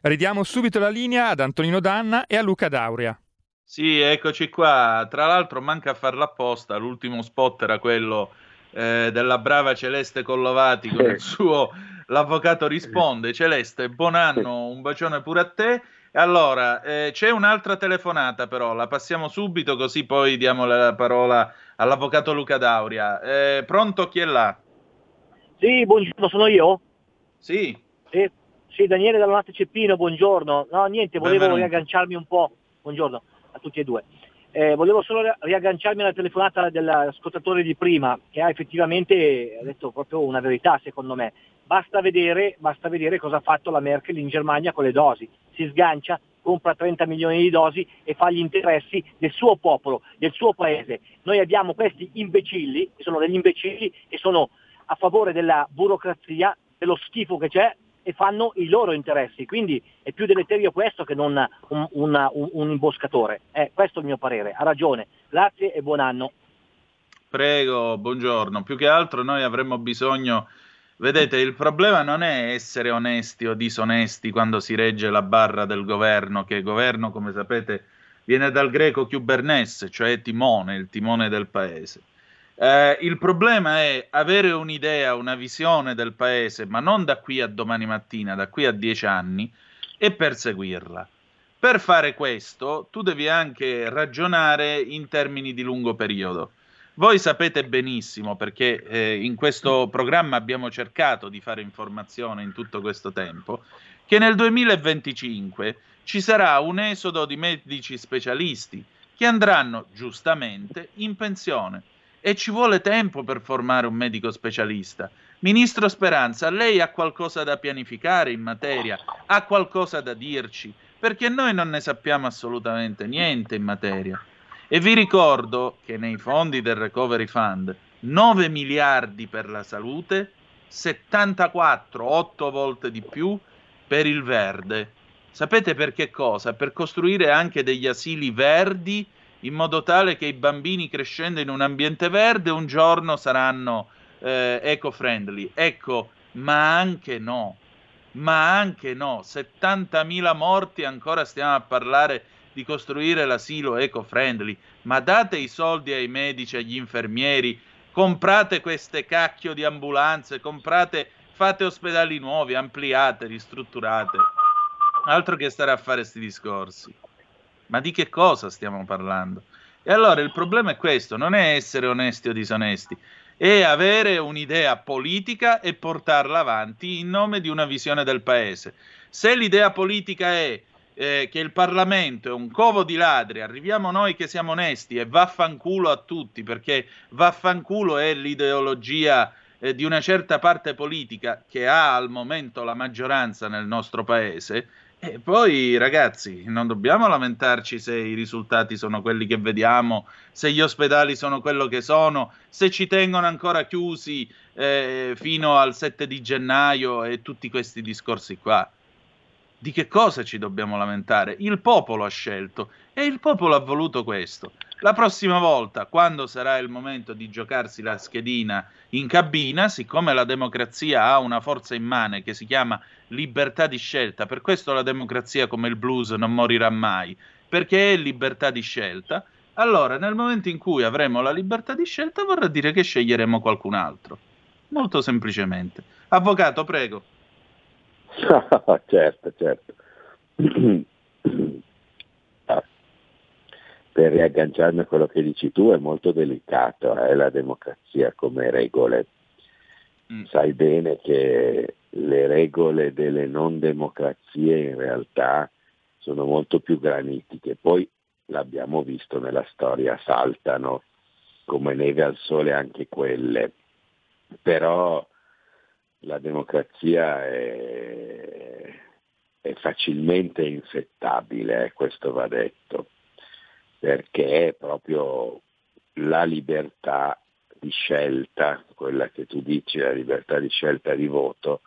Ridiamo subito la linea ad Antonino Danna e a Luca Dauria. Sì, eccoci qua. Tra l'altro manca a farla apposta. L'ultimo spot era quello eh, della brava Celeste Collovati con il suo L'avvocato risponde. Celeste, buon anno, un bacione pure a te. Allora, eh, c'è un'altra telefonata però, la passiamo subito così poi diamo la parola all'avvocato Luca Dauria. Eh, pronto, chi è là? Sì, buongiorno, sono io? Sì. Sì, sì, Daniele da Lonate Ceppino, buongiorno. No, niente, volevo Benvenuto. riagganciarmi un po'. Buongiorno a tutti e due. Eh, volevo solo ri- riagganciarmi alla telefonata dell'ascoltatore di prima, che ha effettivamente detto proprio una verità, secondo me. Basta vedere, basta vedere cosa ha fatto la Merkel in Germania con le dosi. Si sgancia, compra 30 milioni di dosi e fa gli interessi del suo popolo, del suo paese. Noi abbiamo questi imbecilli, che sono degli imbecilli, che sono a favore della burocrazia, dello schifo che c'è e fanno i loro interessi. Quindi è più deleterio questo che non un, una- un- un imboscatore. Eh, questo è il mio parere. Ha ragione. Grazie e buon anno. Prego, buongiorno. Più che altro noi avremmo bisogno. Vedete, il problema non è essere onesti o disonesti quando si regge la barra del governo, che governo, come sapete, viene dal greco kubernes, cioè timone, il timone del paese. Eh, il problema è avere un'idea, una visione del paese, ma non da qui a domani mattina, da qui a dieci anni, e perseguirla. Per fare questo, tu devi anche ragionare in termini di lungo periodo. Voi sapete benissimo, perché eh, in questo programma abbiamo cercato di fare informazione in tutto questo tempo, che nel 2025 ci sarà un esodo di medici specialisti che andranno giustamente in pensione e ci vuole tempo per formare un medico specialista. Ministro Speranza, lei ha qualcosa da pianificare in materia? Ha qualcosa da dirci? Perché noi non ne sappiamo assolutamente niente in materia. E vi ricordo che nei fondi del Recovery Fund 9 miliardi per la salute, 74, 8 volte di più per il verde. Sapete per che cosa? Per costruire anche degli asili verdi in modo tale che i bambini crescendo in un ambiente verde un giorno saranno eh, eco-friendly. Ecco, ma anche no, ma anche no, 70.000 morti ancora stiamo a parlare di costruire l'asilo eco-friendly, ma date i soldi ai medici, agli infermieri, comprate queste cacchio di ambulanze, comprate, fate ospedali nuovi, ampliate, ristrutturate. Altro che stare a fare questi discorsi. Ma di che cosa stiamo parlando? E allora il problema è questo, non è essere onesti o disonesti, è avere un'idea politica e portarla avanti in nome di una visione del paese. Se l'idea politica è eh, che il Parlamento è un covo di ladri, arriviamo noi che siamo onesti e vaffanculo a tutti, perché vaffanculo è l'ideologia eh, di una certa parte politica che ha al momento la maggioranza nel nostro paese, e poi ragazzi, non dobbiamo lamentarci se i risultati sono quelli che vediamo, se gli ospedali sono quello che sono, se ci tengono ancora chiusi eh, fino al 7 di gennaio e tutti questi discorsi qua. Di che cosa ci dobbiamo lamentare? Il popolo ha scelto e il popolo ha voluto questo. La prossima volta, quando sarà il momento di giocarsi la schedina in cabina, siccome la democrazia ha una forza immane che si chiama libertà di scelta, per questo la democrazia come il blues non morirà mai, perché è libertà di scelta, allora nel momento in cui avremo la libertà di scelta vorrà dire che sceglieremo qualcun altro. Molto semplicemente. Avvocato, prego. certo, certo. Ah, per riagganciarmi a quello che dici tu è molto delicato, eh, la democrazia come regole. Mm. Sai bene che le regole delle non democrazie in realtà sono molto più granitiche. Poi l'abbiamo visto nella storia, saltano come neve al sole anche quelle. Però la democrazia è, è facilmente infettabile, eh, questo va detto, perché è proprio la libertà di scelta, quella che tu dici, la libertà di scelta di voto,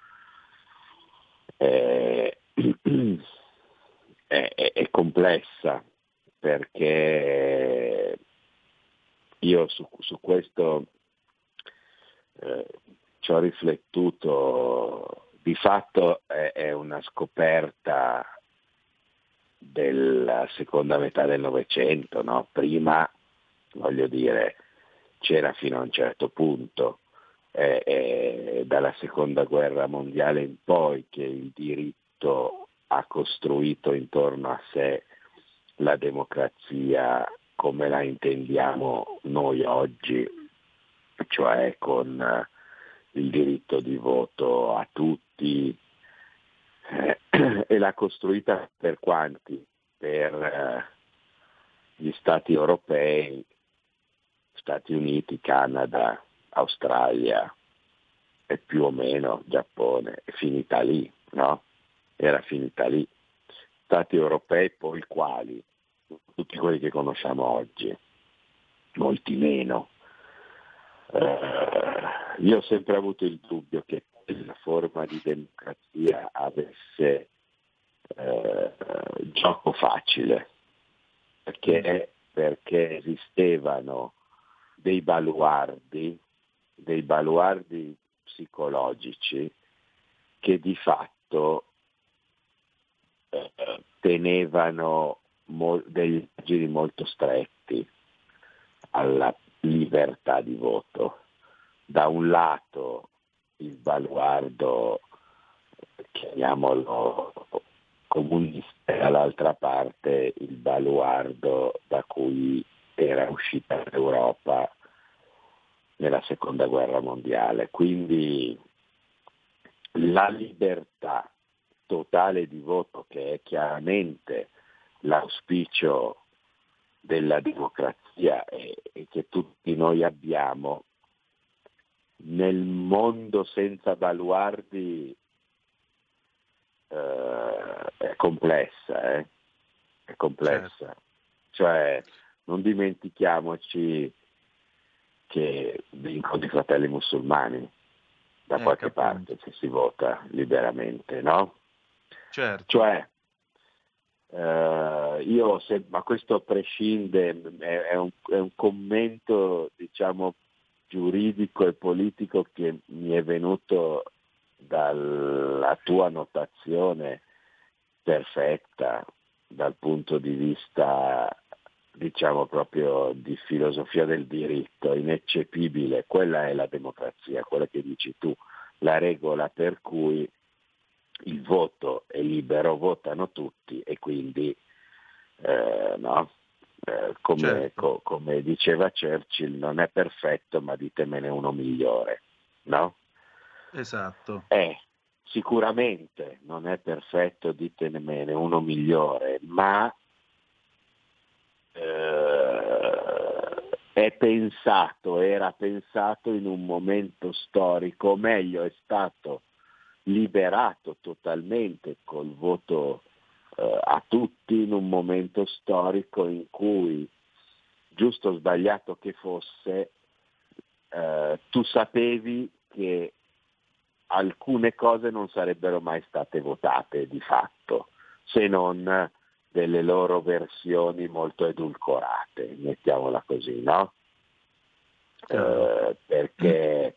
è, è, è complessa perché io su, su questo eh, ci ho riflettuto, di fatto è, è una scoperta della seconda metà del Novecento, no? prima voglio dire c'era fino a un certo punto, è, è dalla seconda guerra mondiale in poi che il diritto ha costruito intorno a sé la democrazia come la intendiamo noi oggi, cioè con il diritto di voto a tutti eh, e l'ha costruita per quanti? Per eh, gli stati europei, Stati Uniti, Canada, Australia e più o meno Giappone, è finita lì, no? Era finita lì. Stati europei poi quali? Tutti quelli che conosciamo oggi, molti meno. Eh, io ho sempre avuto il dubbio che quella forma di democrazia avesse eh, gioco facile, perché, perché esistevano dei baluardi, dei baluardi psicologici che di fatto eh, tenevano mo- degli giri molto stretti alla libertà di voto. Da un lato il baluardo, chiamiamolo comunista, e dall'altra parte il baluardo da cui era uscita l'Europa nella seconda guerra mondiale. Quindi la libertà totale di voto, che è chiaramente l'auspicio della democrazia e che tutti noi abbiamo, nel mondo senza baluardi eh, è complessa, eh? è complessa. Certo. Cioè, non dimentichiamoci che vincono i fratelli musulmani da eh, qualche capito. parte se si vota liberamente, no? Certo. Cioè, eh, io se, ma questo prescinde, è, è, un, è un commento diciamo giuridico e politico che mi è venuto dalla tua notazione perfetta dal punto di vista diciamo proprio di filosofia del diritto, ineccepibile, quella è la democrazia, quella che dici tu, la regola per cui il voto è libero, votano tutti e quindi eh, no? eh, come, certo. co, come, diceva Churchill non è perfetto ma ditemene uno migliore. No? Esatto. È, sicuramente non è perfetto, ditemene uno migliore, ma eh, è pensato, era pensato in un momento storico, o meglio è stato liberato totalmente col voto eh, a tutti in un momento storico in cui, giusto o sbagliato che fosse, eh, tu sapevi che alcune cose non sarebbero mai state votate di fatto, se non delle loro versioni molto edulcorate, mettiamola così, no? Eh, perché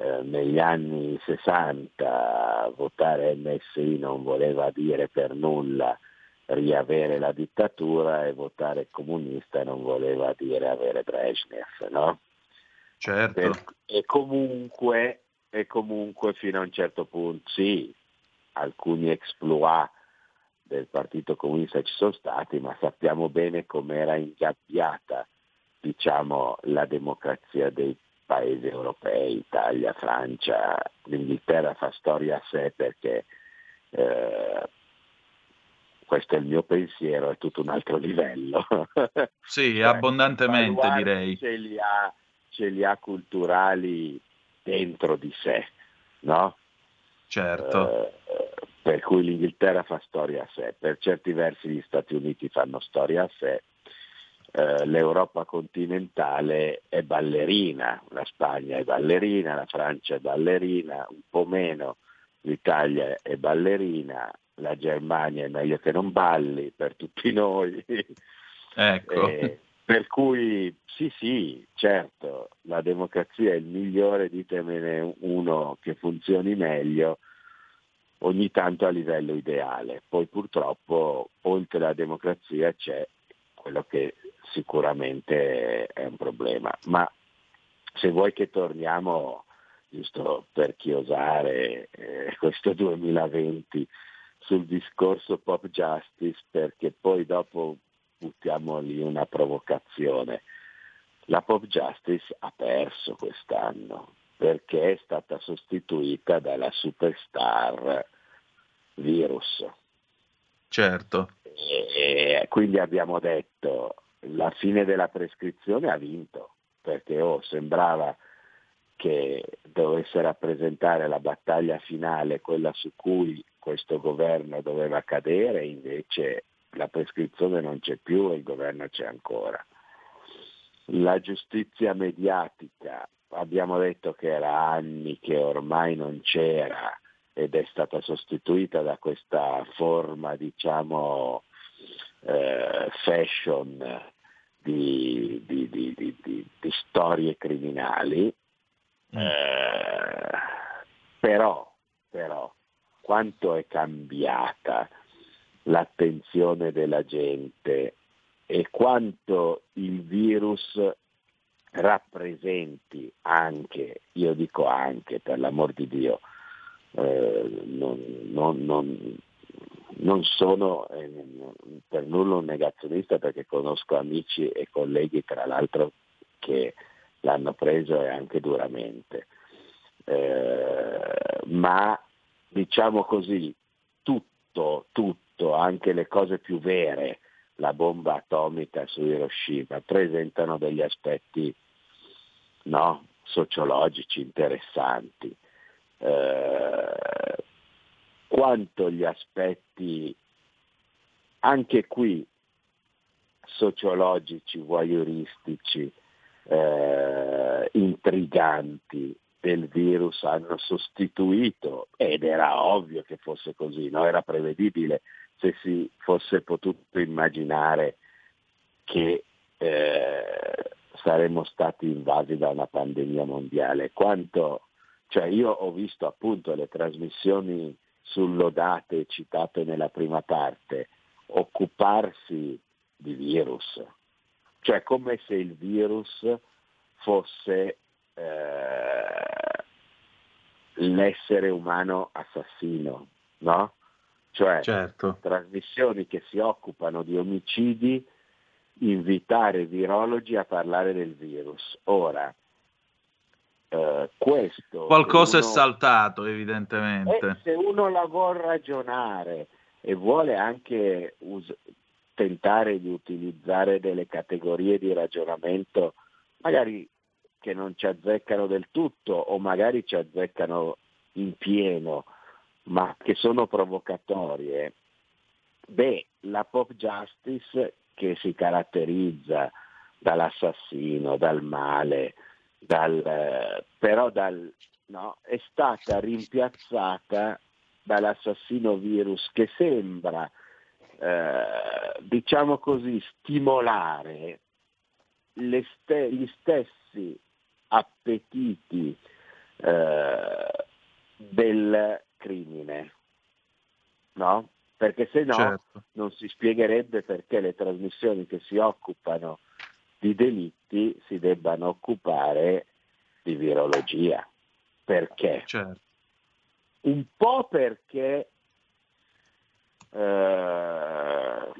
eh, negli anni 60 votare MSI non voleva dire per nulla riavere la dittatura e votare comunista non voleva dire avere Brezhnev, no? Certo. Per, e, comunque, e comunque fino a un certo punto sì, alcuni exploit del Partito Comunista ci sono stati, ma sappiamo bene com'era ingabbiata diciamo, la democrazia dei paesi europei, Italia, Francia, l'Inghilterra fa storia a sé perché eh, questo è il mio pensiero, è tutto un altro livello. Sì, cioè, abbondantemente direi. Ce li, ha, ce li ha culturali dentro di sé, no? Certo. Eh, per cui l'Inghilterra fa storia a sé, per certi versi gli Stati Uniti fanno storia a sé, eh, l'Europa continentale è ballerina, la Spagna è ballerina, la Francia è ballerina, un po' meno l'Italia è ballerina, la Germania è meglio che non balli per tutti noi. Ecco. Eh, per cui sì, sì, certo, la democrazia è il migliore, ditemene uno che funzioni meglio, ogni tanto a livello ideale. Poi purtroppo oltre alla democrazia c'è quello che sicuramente è un problema. Ma se vuoi che torniamo, giusto per chiosare eh, questo 2020, sul discorso pop justice, perché poi dopo buttiamo lì una provocazione. La pop justice ha perso quest'anno perché è stata sostituita dalla superstar virus. Certo. E quindi abbiamo detto la fine della prescrizione ha vinto, perché oh, sembrava che dovesse rappresentare la battaglia finale, quella su cui questo governo doveva cadere, invece la prescrizione non c'è più e il governo c'è ancora. La giustizia mediatica, abbiamo detto che era anni che ormai non c'era ed è stata sostituita da questa forma, diciamo, eh, fashion di, di, di, di, storie criminali, mm. eh, però, però quanto è cambiata l'attenzione della gente e quanto il virus rappresenti anche, io dico anche per l'amor di Dio, eh, non, non, non, non sono eh, per nulla un negazionista perché conosco amici e colleghi tra l'altro che l'hanno preso e anche duramente. Eh, ma diciamo così, tutto, tutto, anche le cose più vere, la bomba atomica su Hiroshima, presentano degli aspetti no, sociologici interessanti. Eh, quanto gli aspetti anche qui sociologici, voyeuristici, eh, intriganti del virus hanno sostituito, ed era ovvio che fosse così, no? era prevedibile se si fosse potuto immaginare che eh, saremmo stati invasi da una pandemia mondiale. Quanto, cioè io ho visto appunto le trasmissioni sull'Odate citate nella prima parte occuparsi di virus, cioè come se il virus fosse eh, l'essere umano assassino, no? Cioè certo. trasmissioni che si occupano di omicidi, invitare virologi a parlare del virus. Ora, eh, questo... Qualcosa uno, è saltato evidentemente. Eh, se uno la vuol ragionare e vuole anche us- tentare di utilizzare delle categorie di ragionamento, magari che non ci azzeccano del tutto o magari ci azzeccano in pieno, ma che sono provocatorie, beh, la pop justice che si caratterizza dall'assassino, dal male, dal, però dal, no, è stata rimpiazzata dall'assassino virus che sembra, eh, diciamo così, stimolare ste- gli stessi appetiti eh, del crimine, no? Perché se no Certo. non si spiegherebbe perché le trasmissioni che si occupano di delitti si debbano occupare di virologia. Perché? Certo. Un po' perché eh,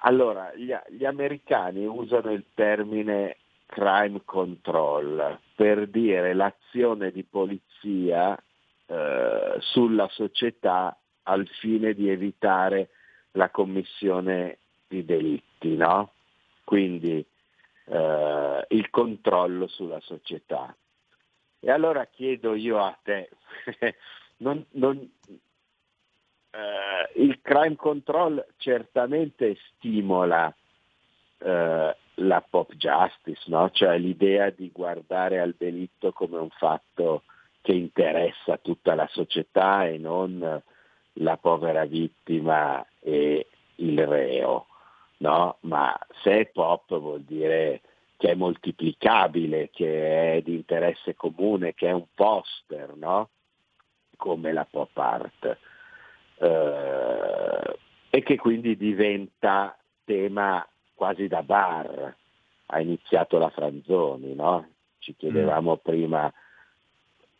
allora gli, gli americani usano il termine crime control per dire l'azione di polizia eh, sulla società al fine di evitare la commissione di delitti, no? Quindi eh, il controllo sulla società. E allora chiedo io a te, non- non- eh, il crime control certamente stimola eh, la pop justice, no? cioè l'idea di guardare al delitto come un fatto che interessa tutta la società e non la povera vittima e il reo, no? Ma se è pop vuol dire che è moltiplicabile, che è di interesse comune, che è un poster, no? Come la pop art. Eh, e che quindi diventa tema quasi da bar. Ha iniziato la Franzoni, no? Ci chiedevamo prima,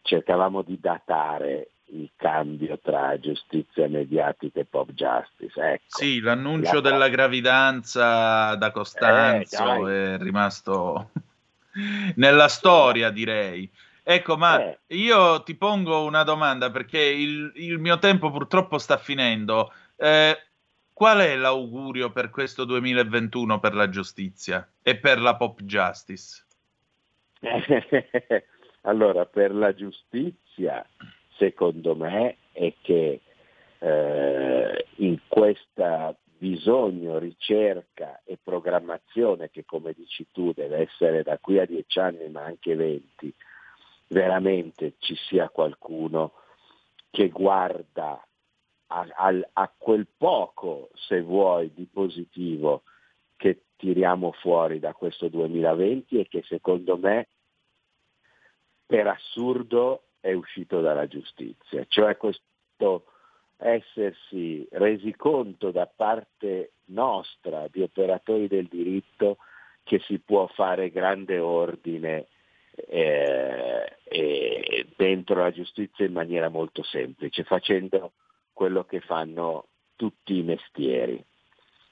cercavamo di datare il cambio tra giustizia mediatica e pop justice. Ecco. Sì, l'annuncio La- della gravidanza da Costanzo Eh, è rimasto nella storia, direi. Ecco, ma Eh. io ti pongo una domanda perché il, il mio tempo purtroppo sta finendo. Eh, qual è l'augurio per questo 2021 per la giustizia e per la pop justice? allora, per la giustizia, secondo me, è che eh, in questa bisogno, ricerca e programmazione che, come dici tu, deve essere da qui a dieci anni, ma anche venti, veramente ci sia qualcuno che guarda a, al- a quel poco, se vuoi, di positivo che tiriamo fuori da questo 2020 e che secondo me per assurdo è uscito dalla giustizia, cioè questo essersi resi conto da parte nostra, di operatori del diritto, che si può fare grande ordine eh, eh, dentro la giustizia in maniera molto semplice, facendo quello che fanno tutti i mestieri,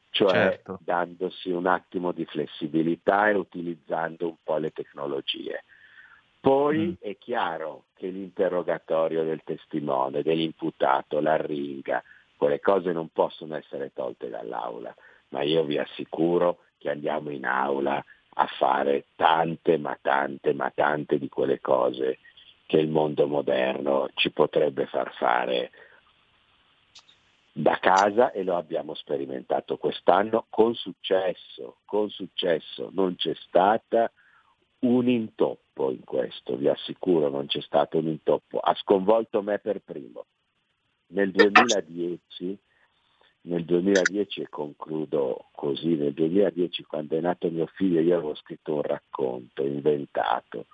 cioè Certo. dandosi un attimo di flessibilità e utilizzando un po' le tecnologie. Poi è chiaro che l'interrogatorio del testimone, dell'imputato, l'arringa, quelle cose non possono essere tolte dall'aula, ma io vi assicuro che andiamo in aula a fare tante, ma tante, ma tante di quelle cose che il mondo moderno ci potrebbe far fare da casa e lo abbiamo sperimentato quest'anno con successo, con successo. Non c'è stata un intoppo in questo, vi assicuro, non c'è stato un intoppo. Ha sconvolto me per primo. Nel 2010, nel 2010 e concludo così, nel 2010 quando è nato mio figlio io avevo scritto un racconto inventato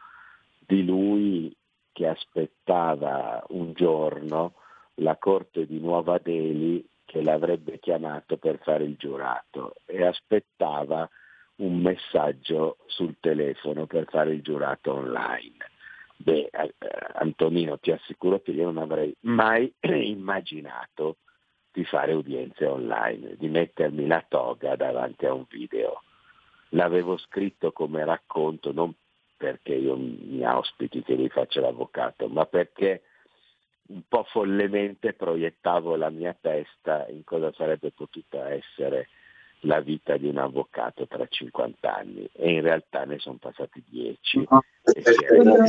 di lui che aspettava un giorno la corte di Nuova Delhi che l'avrebbe chiamato per fare il giurato e aspettava un messaggio sul telefono per fare il giurato online. Beh, eh, Antonino, ti assicuro che io non avrei mai immaginato di fare udienze online, di mettermi la toga davanti a un video. L'avevo scritto come racconto non perché io mi auspichi che mi faccia l'avvocato, ma perché un po' follemente proiettavo la mia testa in cosa sarebbe potuta essere la vita di un avvocato tra 50 anni e in realtà ne sono passati 10.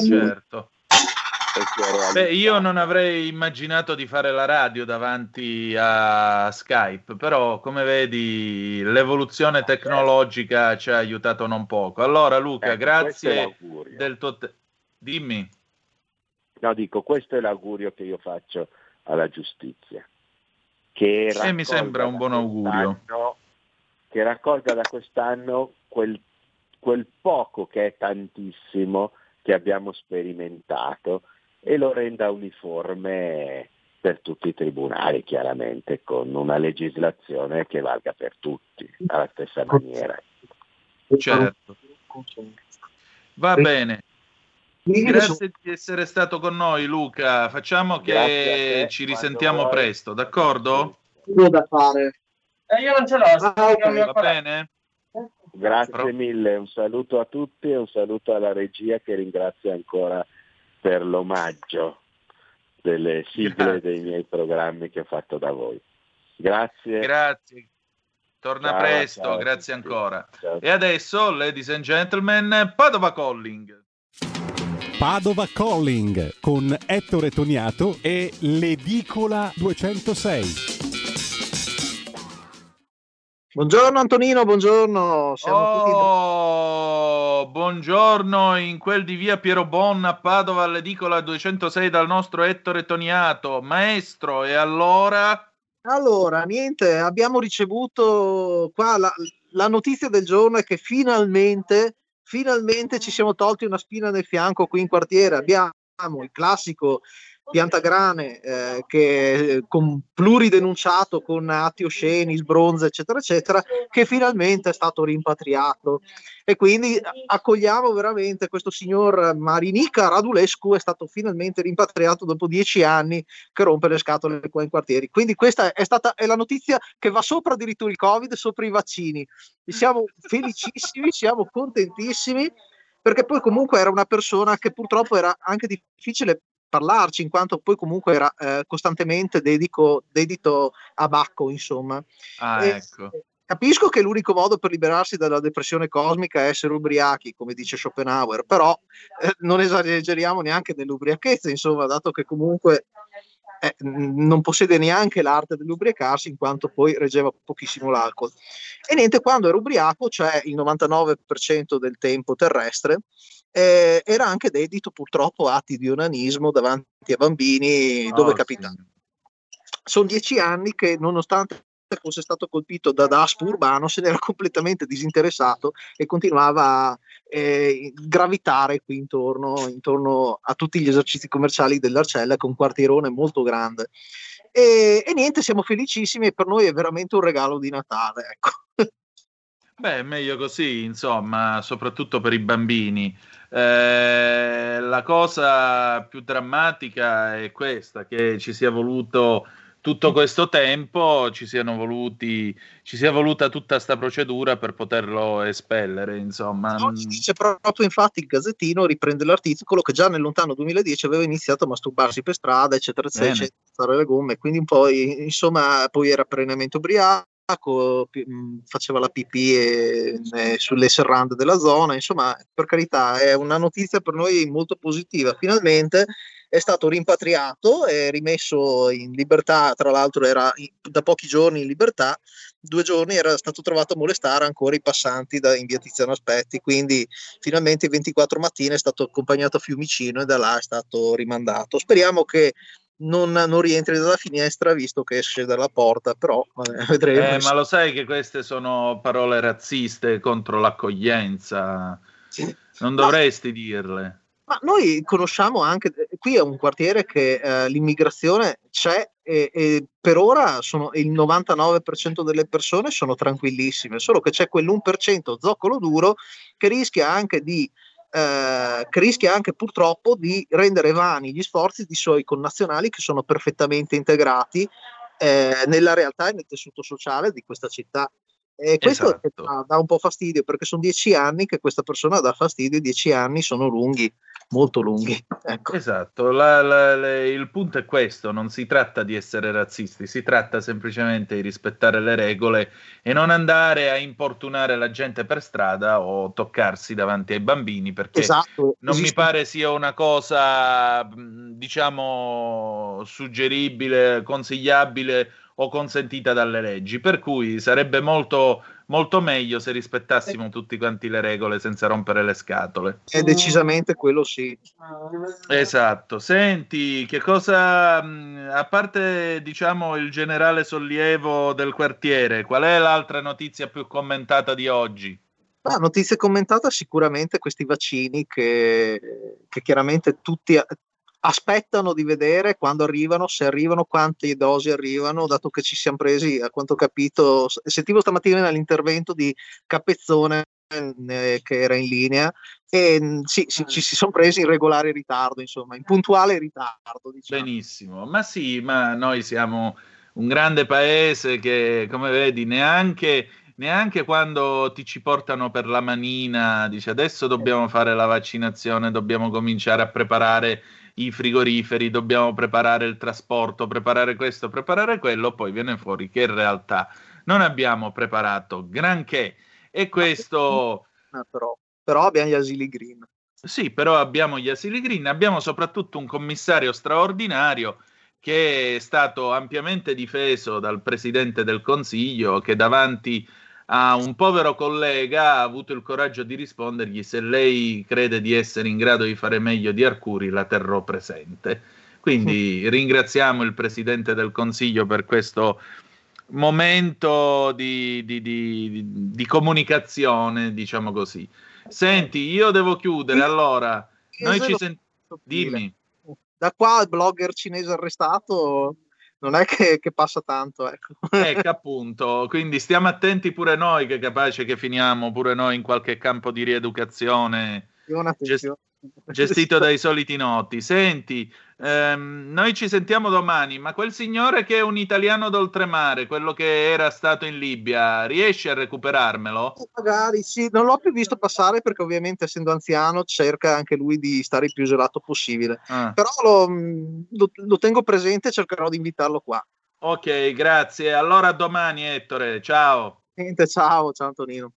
Certo. Beh, io non avrei immaginato di fare la radio davanti a Skype, però come vedi l'evoluzione tecnologica ci ha aiutato non poco. Allora Luca, Ecco, grazie del tuo... te- Dimmi. No, dico, questo è l'augurio che io faccio alla giustizia. Che E mi sembra un buon augurio. Che raccolga da quest'anno quel, quel poco che è tantissimo che abbiamo sperimentato e lo renda uniforme per tutti i tribunali, chiaramente, con una legislazione che valga per tutti, alla stessa maniera. Certo. Va bene. Grazie di essere stato con noi Luca, facciamo che te, ci risentiamo presto, d'accordo? da fare. Eh, io non ce l'ho. Va va bene? Grazie mille, un saluto a tutti e un saluto alla regia che ringrazio ancora per l'omaggio delle sigle dei miei programmi che ho fatto da voi. Grazie. Grazie. Torna Ciao, presto, ciao grazie tutti. ancora. Ciao. E adesso, ladies and gentlemen, Padova Calling. Padova Calling con Ettore Toniato e l'Edicola 206. Buongiorno Antonino, buongiorno. Siamo tutti... Oh, buongiorno in quel di via Piero Bonna a Padova all'edicola 206 dal nostro Ettore Toniato. Maestro, e allora? Allora, niente, abbiamo ricevuto qua la, la notizia del giorno è che finalmente, finalmente ci siamo tolti una spina nel fianco qui in quartiere. Abbiamo il classico piantagrane eh, che con pluridenunciato con atti osceni, sbronze, eccetera, eccetera, che finalmente è stato rimpatriato. E quindi accogliamo veramente questo signor Marinica Radulescu, è stato finalmente rimpatriato dopo dieci anni che rompe le scatole qua in quartieri. Quindi questa è stata è la notizia che va sopra addirittura il Covid, sopra i vaccini. Siamo felicissimi, siamo contentissimi perché poi comunque era una persona che purtroppo era anche difficile parlarci in quanto poi comunque era eh, costantemente dedico, dedito a Bacco insomma Ah, E- ecco. capisco che l'unico modo per liberarsi dalla depressione cosmica è essere ubriachi come dice Schopenhauer però eh, non esageriamo neanche nell'ubriachezza insomma dato che comunque eh, non possiede neanche l'arte dell'ubriacarsi in quanto poi reggeva pochissimo l'alcol e niente quando era ubriaco cioè il 99% del tempo terrestre eh, era anche dedito purtroppo a atti di onanismo davanti a bambini dove Oh, capitava. Sono dieci anni che nonostante fosse stato colpito da DASP urbano se ne era completamente disinteressato e continuava a eh, gravitare qui intorno, intorno a tutti gli esercizi commerciali dell'Arcella è un quartierone molto grande. E, e niente, siamo felicissimi e per noi è veramente un regalo di Natale. Ecco. Beh, meglio così, insomma, soprattutto per i bambini. Eh, la cosa più drammatica è questa, che ci sia voluto tutto questo tempo, ci siano voluti, ci sia voluta tutta questa procedura per poterlo espellere, insomma. Dice proprio infatti il Gazzettino riprende l'articolo che già nel lontano 2010 aveva iniziato a masturbarsi per strada, eccetera, eccetera, eccetera, fare le gomme, quindi poi insomma poi era perennemente ubriaco, mh, faceva la pipì e- e sulle serrande della zona, insomma per carità è una notizia per noi molto positiva, finalmente è stato rimpatriato e rimesso in libertà, tra l'altro era in- da pochi giorni in libertà due giorni era stato trovato a molestare ancora i passanti da, in via Tiziano Aspetti, quindi finalmente il 24 mattina è stato accompagnato a Fiumicino e da là è stato rimandato. Speriamo che non, non rientri dalla finestra visto che esce dalla porta, però vabbè, vedremo. Eh, ma lo sai che queste sono parole razziste contro l'accoglienza. Non dovresti dirle. Ma noi conosciamo anche, qui è un quartiere che eh, l'immigrazione c'è e, e per ora sono, il 99% delle persone sono tranquillissime, solo che c'è quell'1% zoccolo duro che rischia anche di eh, che rischia anche purtroppo di rendere vani gli sforzi di suoi connazionali che sono perfettamente integrati eh, nella realtà e nel tessuto sociale di questa città. E questo Esatto. dà, dà un po' fastidio perché sono dieci anni che questa persona dà fastidio, e dieci anni sono lunghi, molto lunghi. Ecco. Esatto, la- la- le- il punto è questo, non si tratta di essere razzisti, si tratta semplicemente di rispettare le regole e non andare a importunare la gente per strada o toccarsi davanti ai bambini perché Esatto, non mi esiste- pare sia una cosa, diciamo, suggeribile, consigliabile o consentita dalle leggi, per cui sarebbe molto, molto meglio se rispettassimo tutti quanti le regole senza rompere le scatole. È decisamente quello sì. Esatto, senti, che cosa, mh, a parte diciamo il generale sollievo del quartiere, qual è l'altra notizia più commentata di oggi? La notizia commentata sicuramente questi vaccini che, che chiaramente tutti aspettano di vedere quando arrivano, se arrivano, quante dosi arrivano, dato che ci siamo presi, a quanto ho capito, sentivo stamattina nell'intervento di Capezzone eh, che era in linea e mh, sì, sì, ci si sono presi in regolare ritardo, insomma, in puntuale ritardo. Diciamo. Benissimo, ma sì, ma noi siamo un grande paese che, come vedi, neanche, neanche quando ti ci portano per la manina, dice adesso dobbiamo fare la vaccinazione, dobbiamo cominciare a preparare i frigoriferi, dobbiamo preparare il trasporto, preparare questo, preparare quello, poi viene fuori che in realtà non abbiamo preparato granché e questo... Ah, però, però abbiamo gli asili green. Sì, però abbiamo gli asili green, abbiamo soprattutto un commissario straordinario che è stato ampiamente difeso dal Presidente del Consiglio che davanti a un povero collega ha avuto il coraggio di rispondergli se lei crede di essere in grado di fare meglio di Arcuri la terrò presente. Quindi ringraziamo il Presidente del Consiglio per questo momento di, di- di- di- comunicazione, diciamo così. Senti, io devo chiudere, allora, noi ci sentiamo... Dimmi. Da qua il blogger cinese arrestato non è che, che passa tanto, ecco. Ecco appunto, quindi stiamo attenti pure noi che è capace che finiamo pure noi in qualche campo di rieducazione attenzione. gestito dai soliti noti. Senti, ehm, noi ci sentiamo domani, ma quel signore che è un italiano d'oltremare, quello che era stato in Libia, riesci a recuperarmelo? Magari sì, non l'ho più visto passare perché ovviamente essendo anziano cerca anche lui di stare il più isolato possibile. Ah. Però lo, mh, lo- lo tengo presente e cercherò di invitarlo qua. Ok, grazie. Allora domani, Ettore. Ciao. Niente, ciao, ciao Antonino.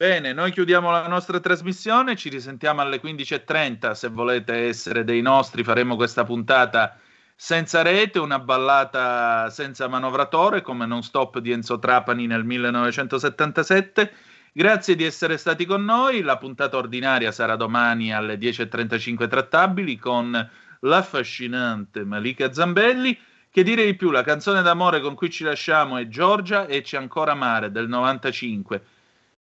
Bene, noi chiudiamo la nostra trasmissione, ci risentiamo alle 15.30, se volete essere dei nostri faremo questa puntata senza rete, una ballata senza manovratore come non stop di Enzo Trapani nel 1977. Grazie di essere stati con noi, la puntata ordinaria sarà domani alle 10.35 trattabili con l'affascinante Malika Zambelli. Che dire di più, la canzone d'amore con cui ci lasciamo è Giorgia e c'è ancora mare del 95.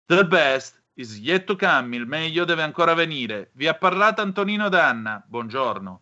The best is yet to come, il meglio deve ancora venire. Vi ha parlato Antonino Danna, buongiorno.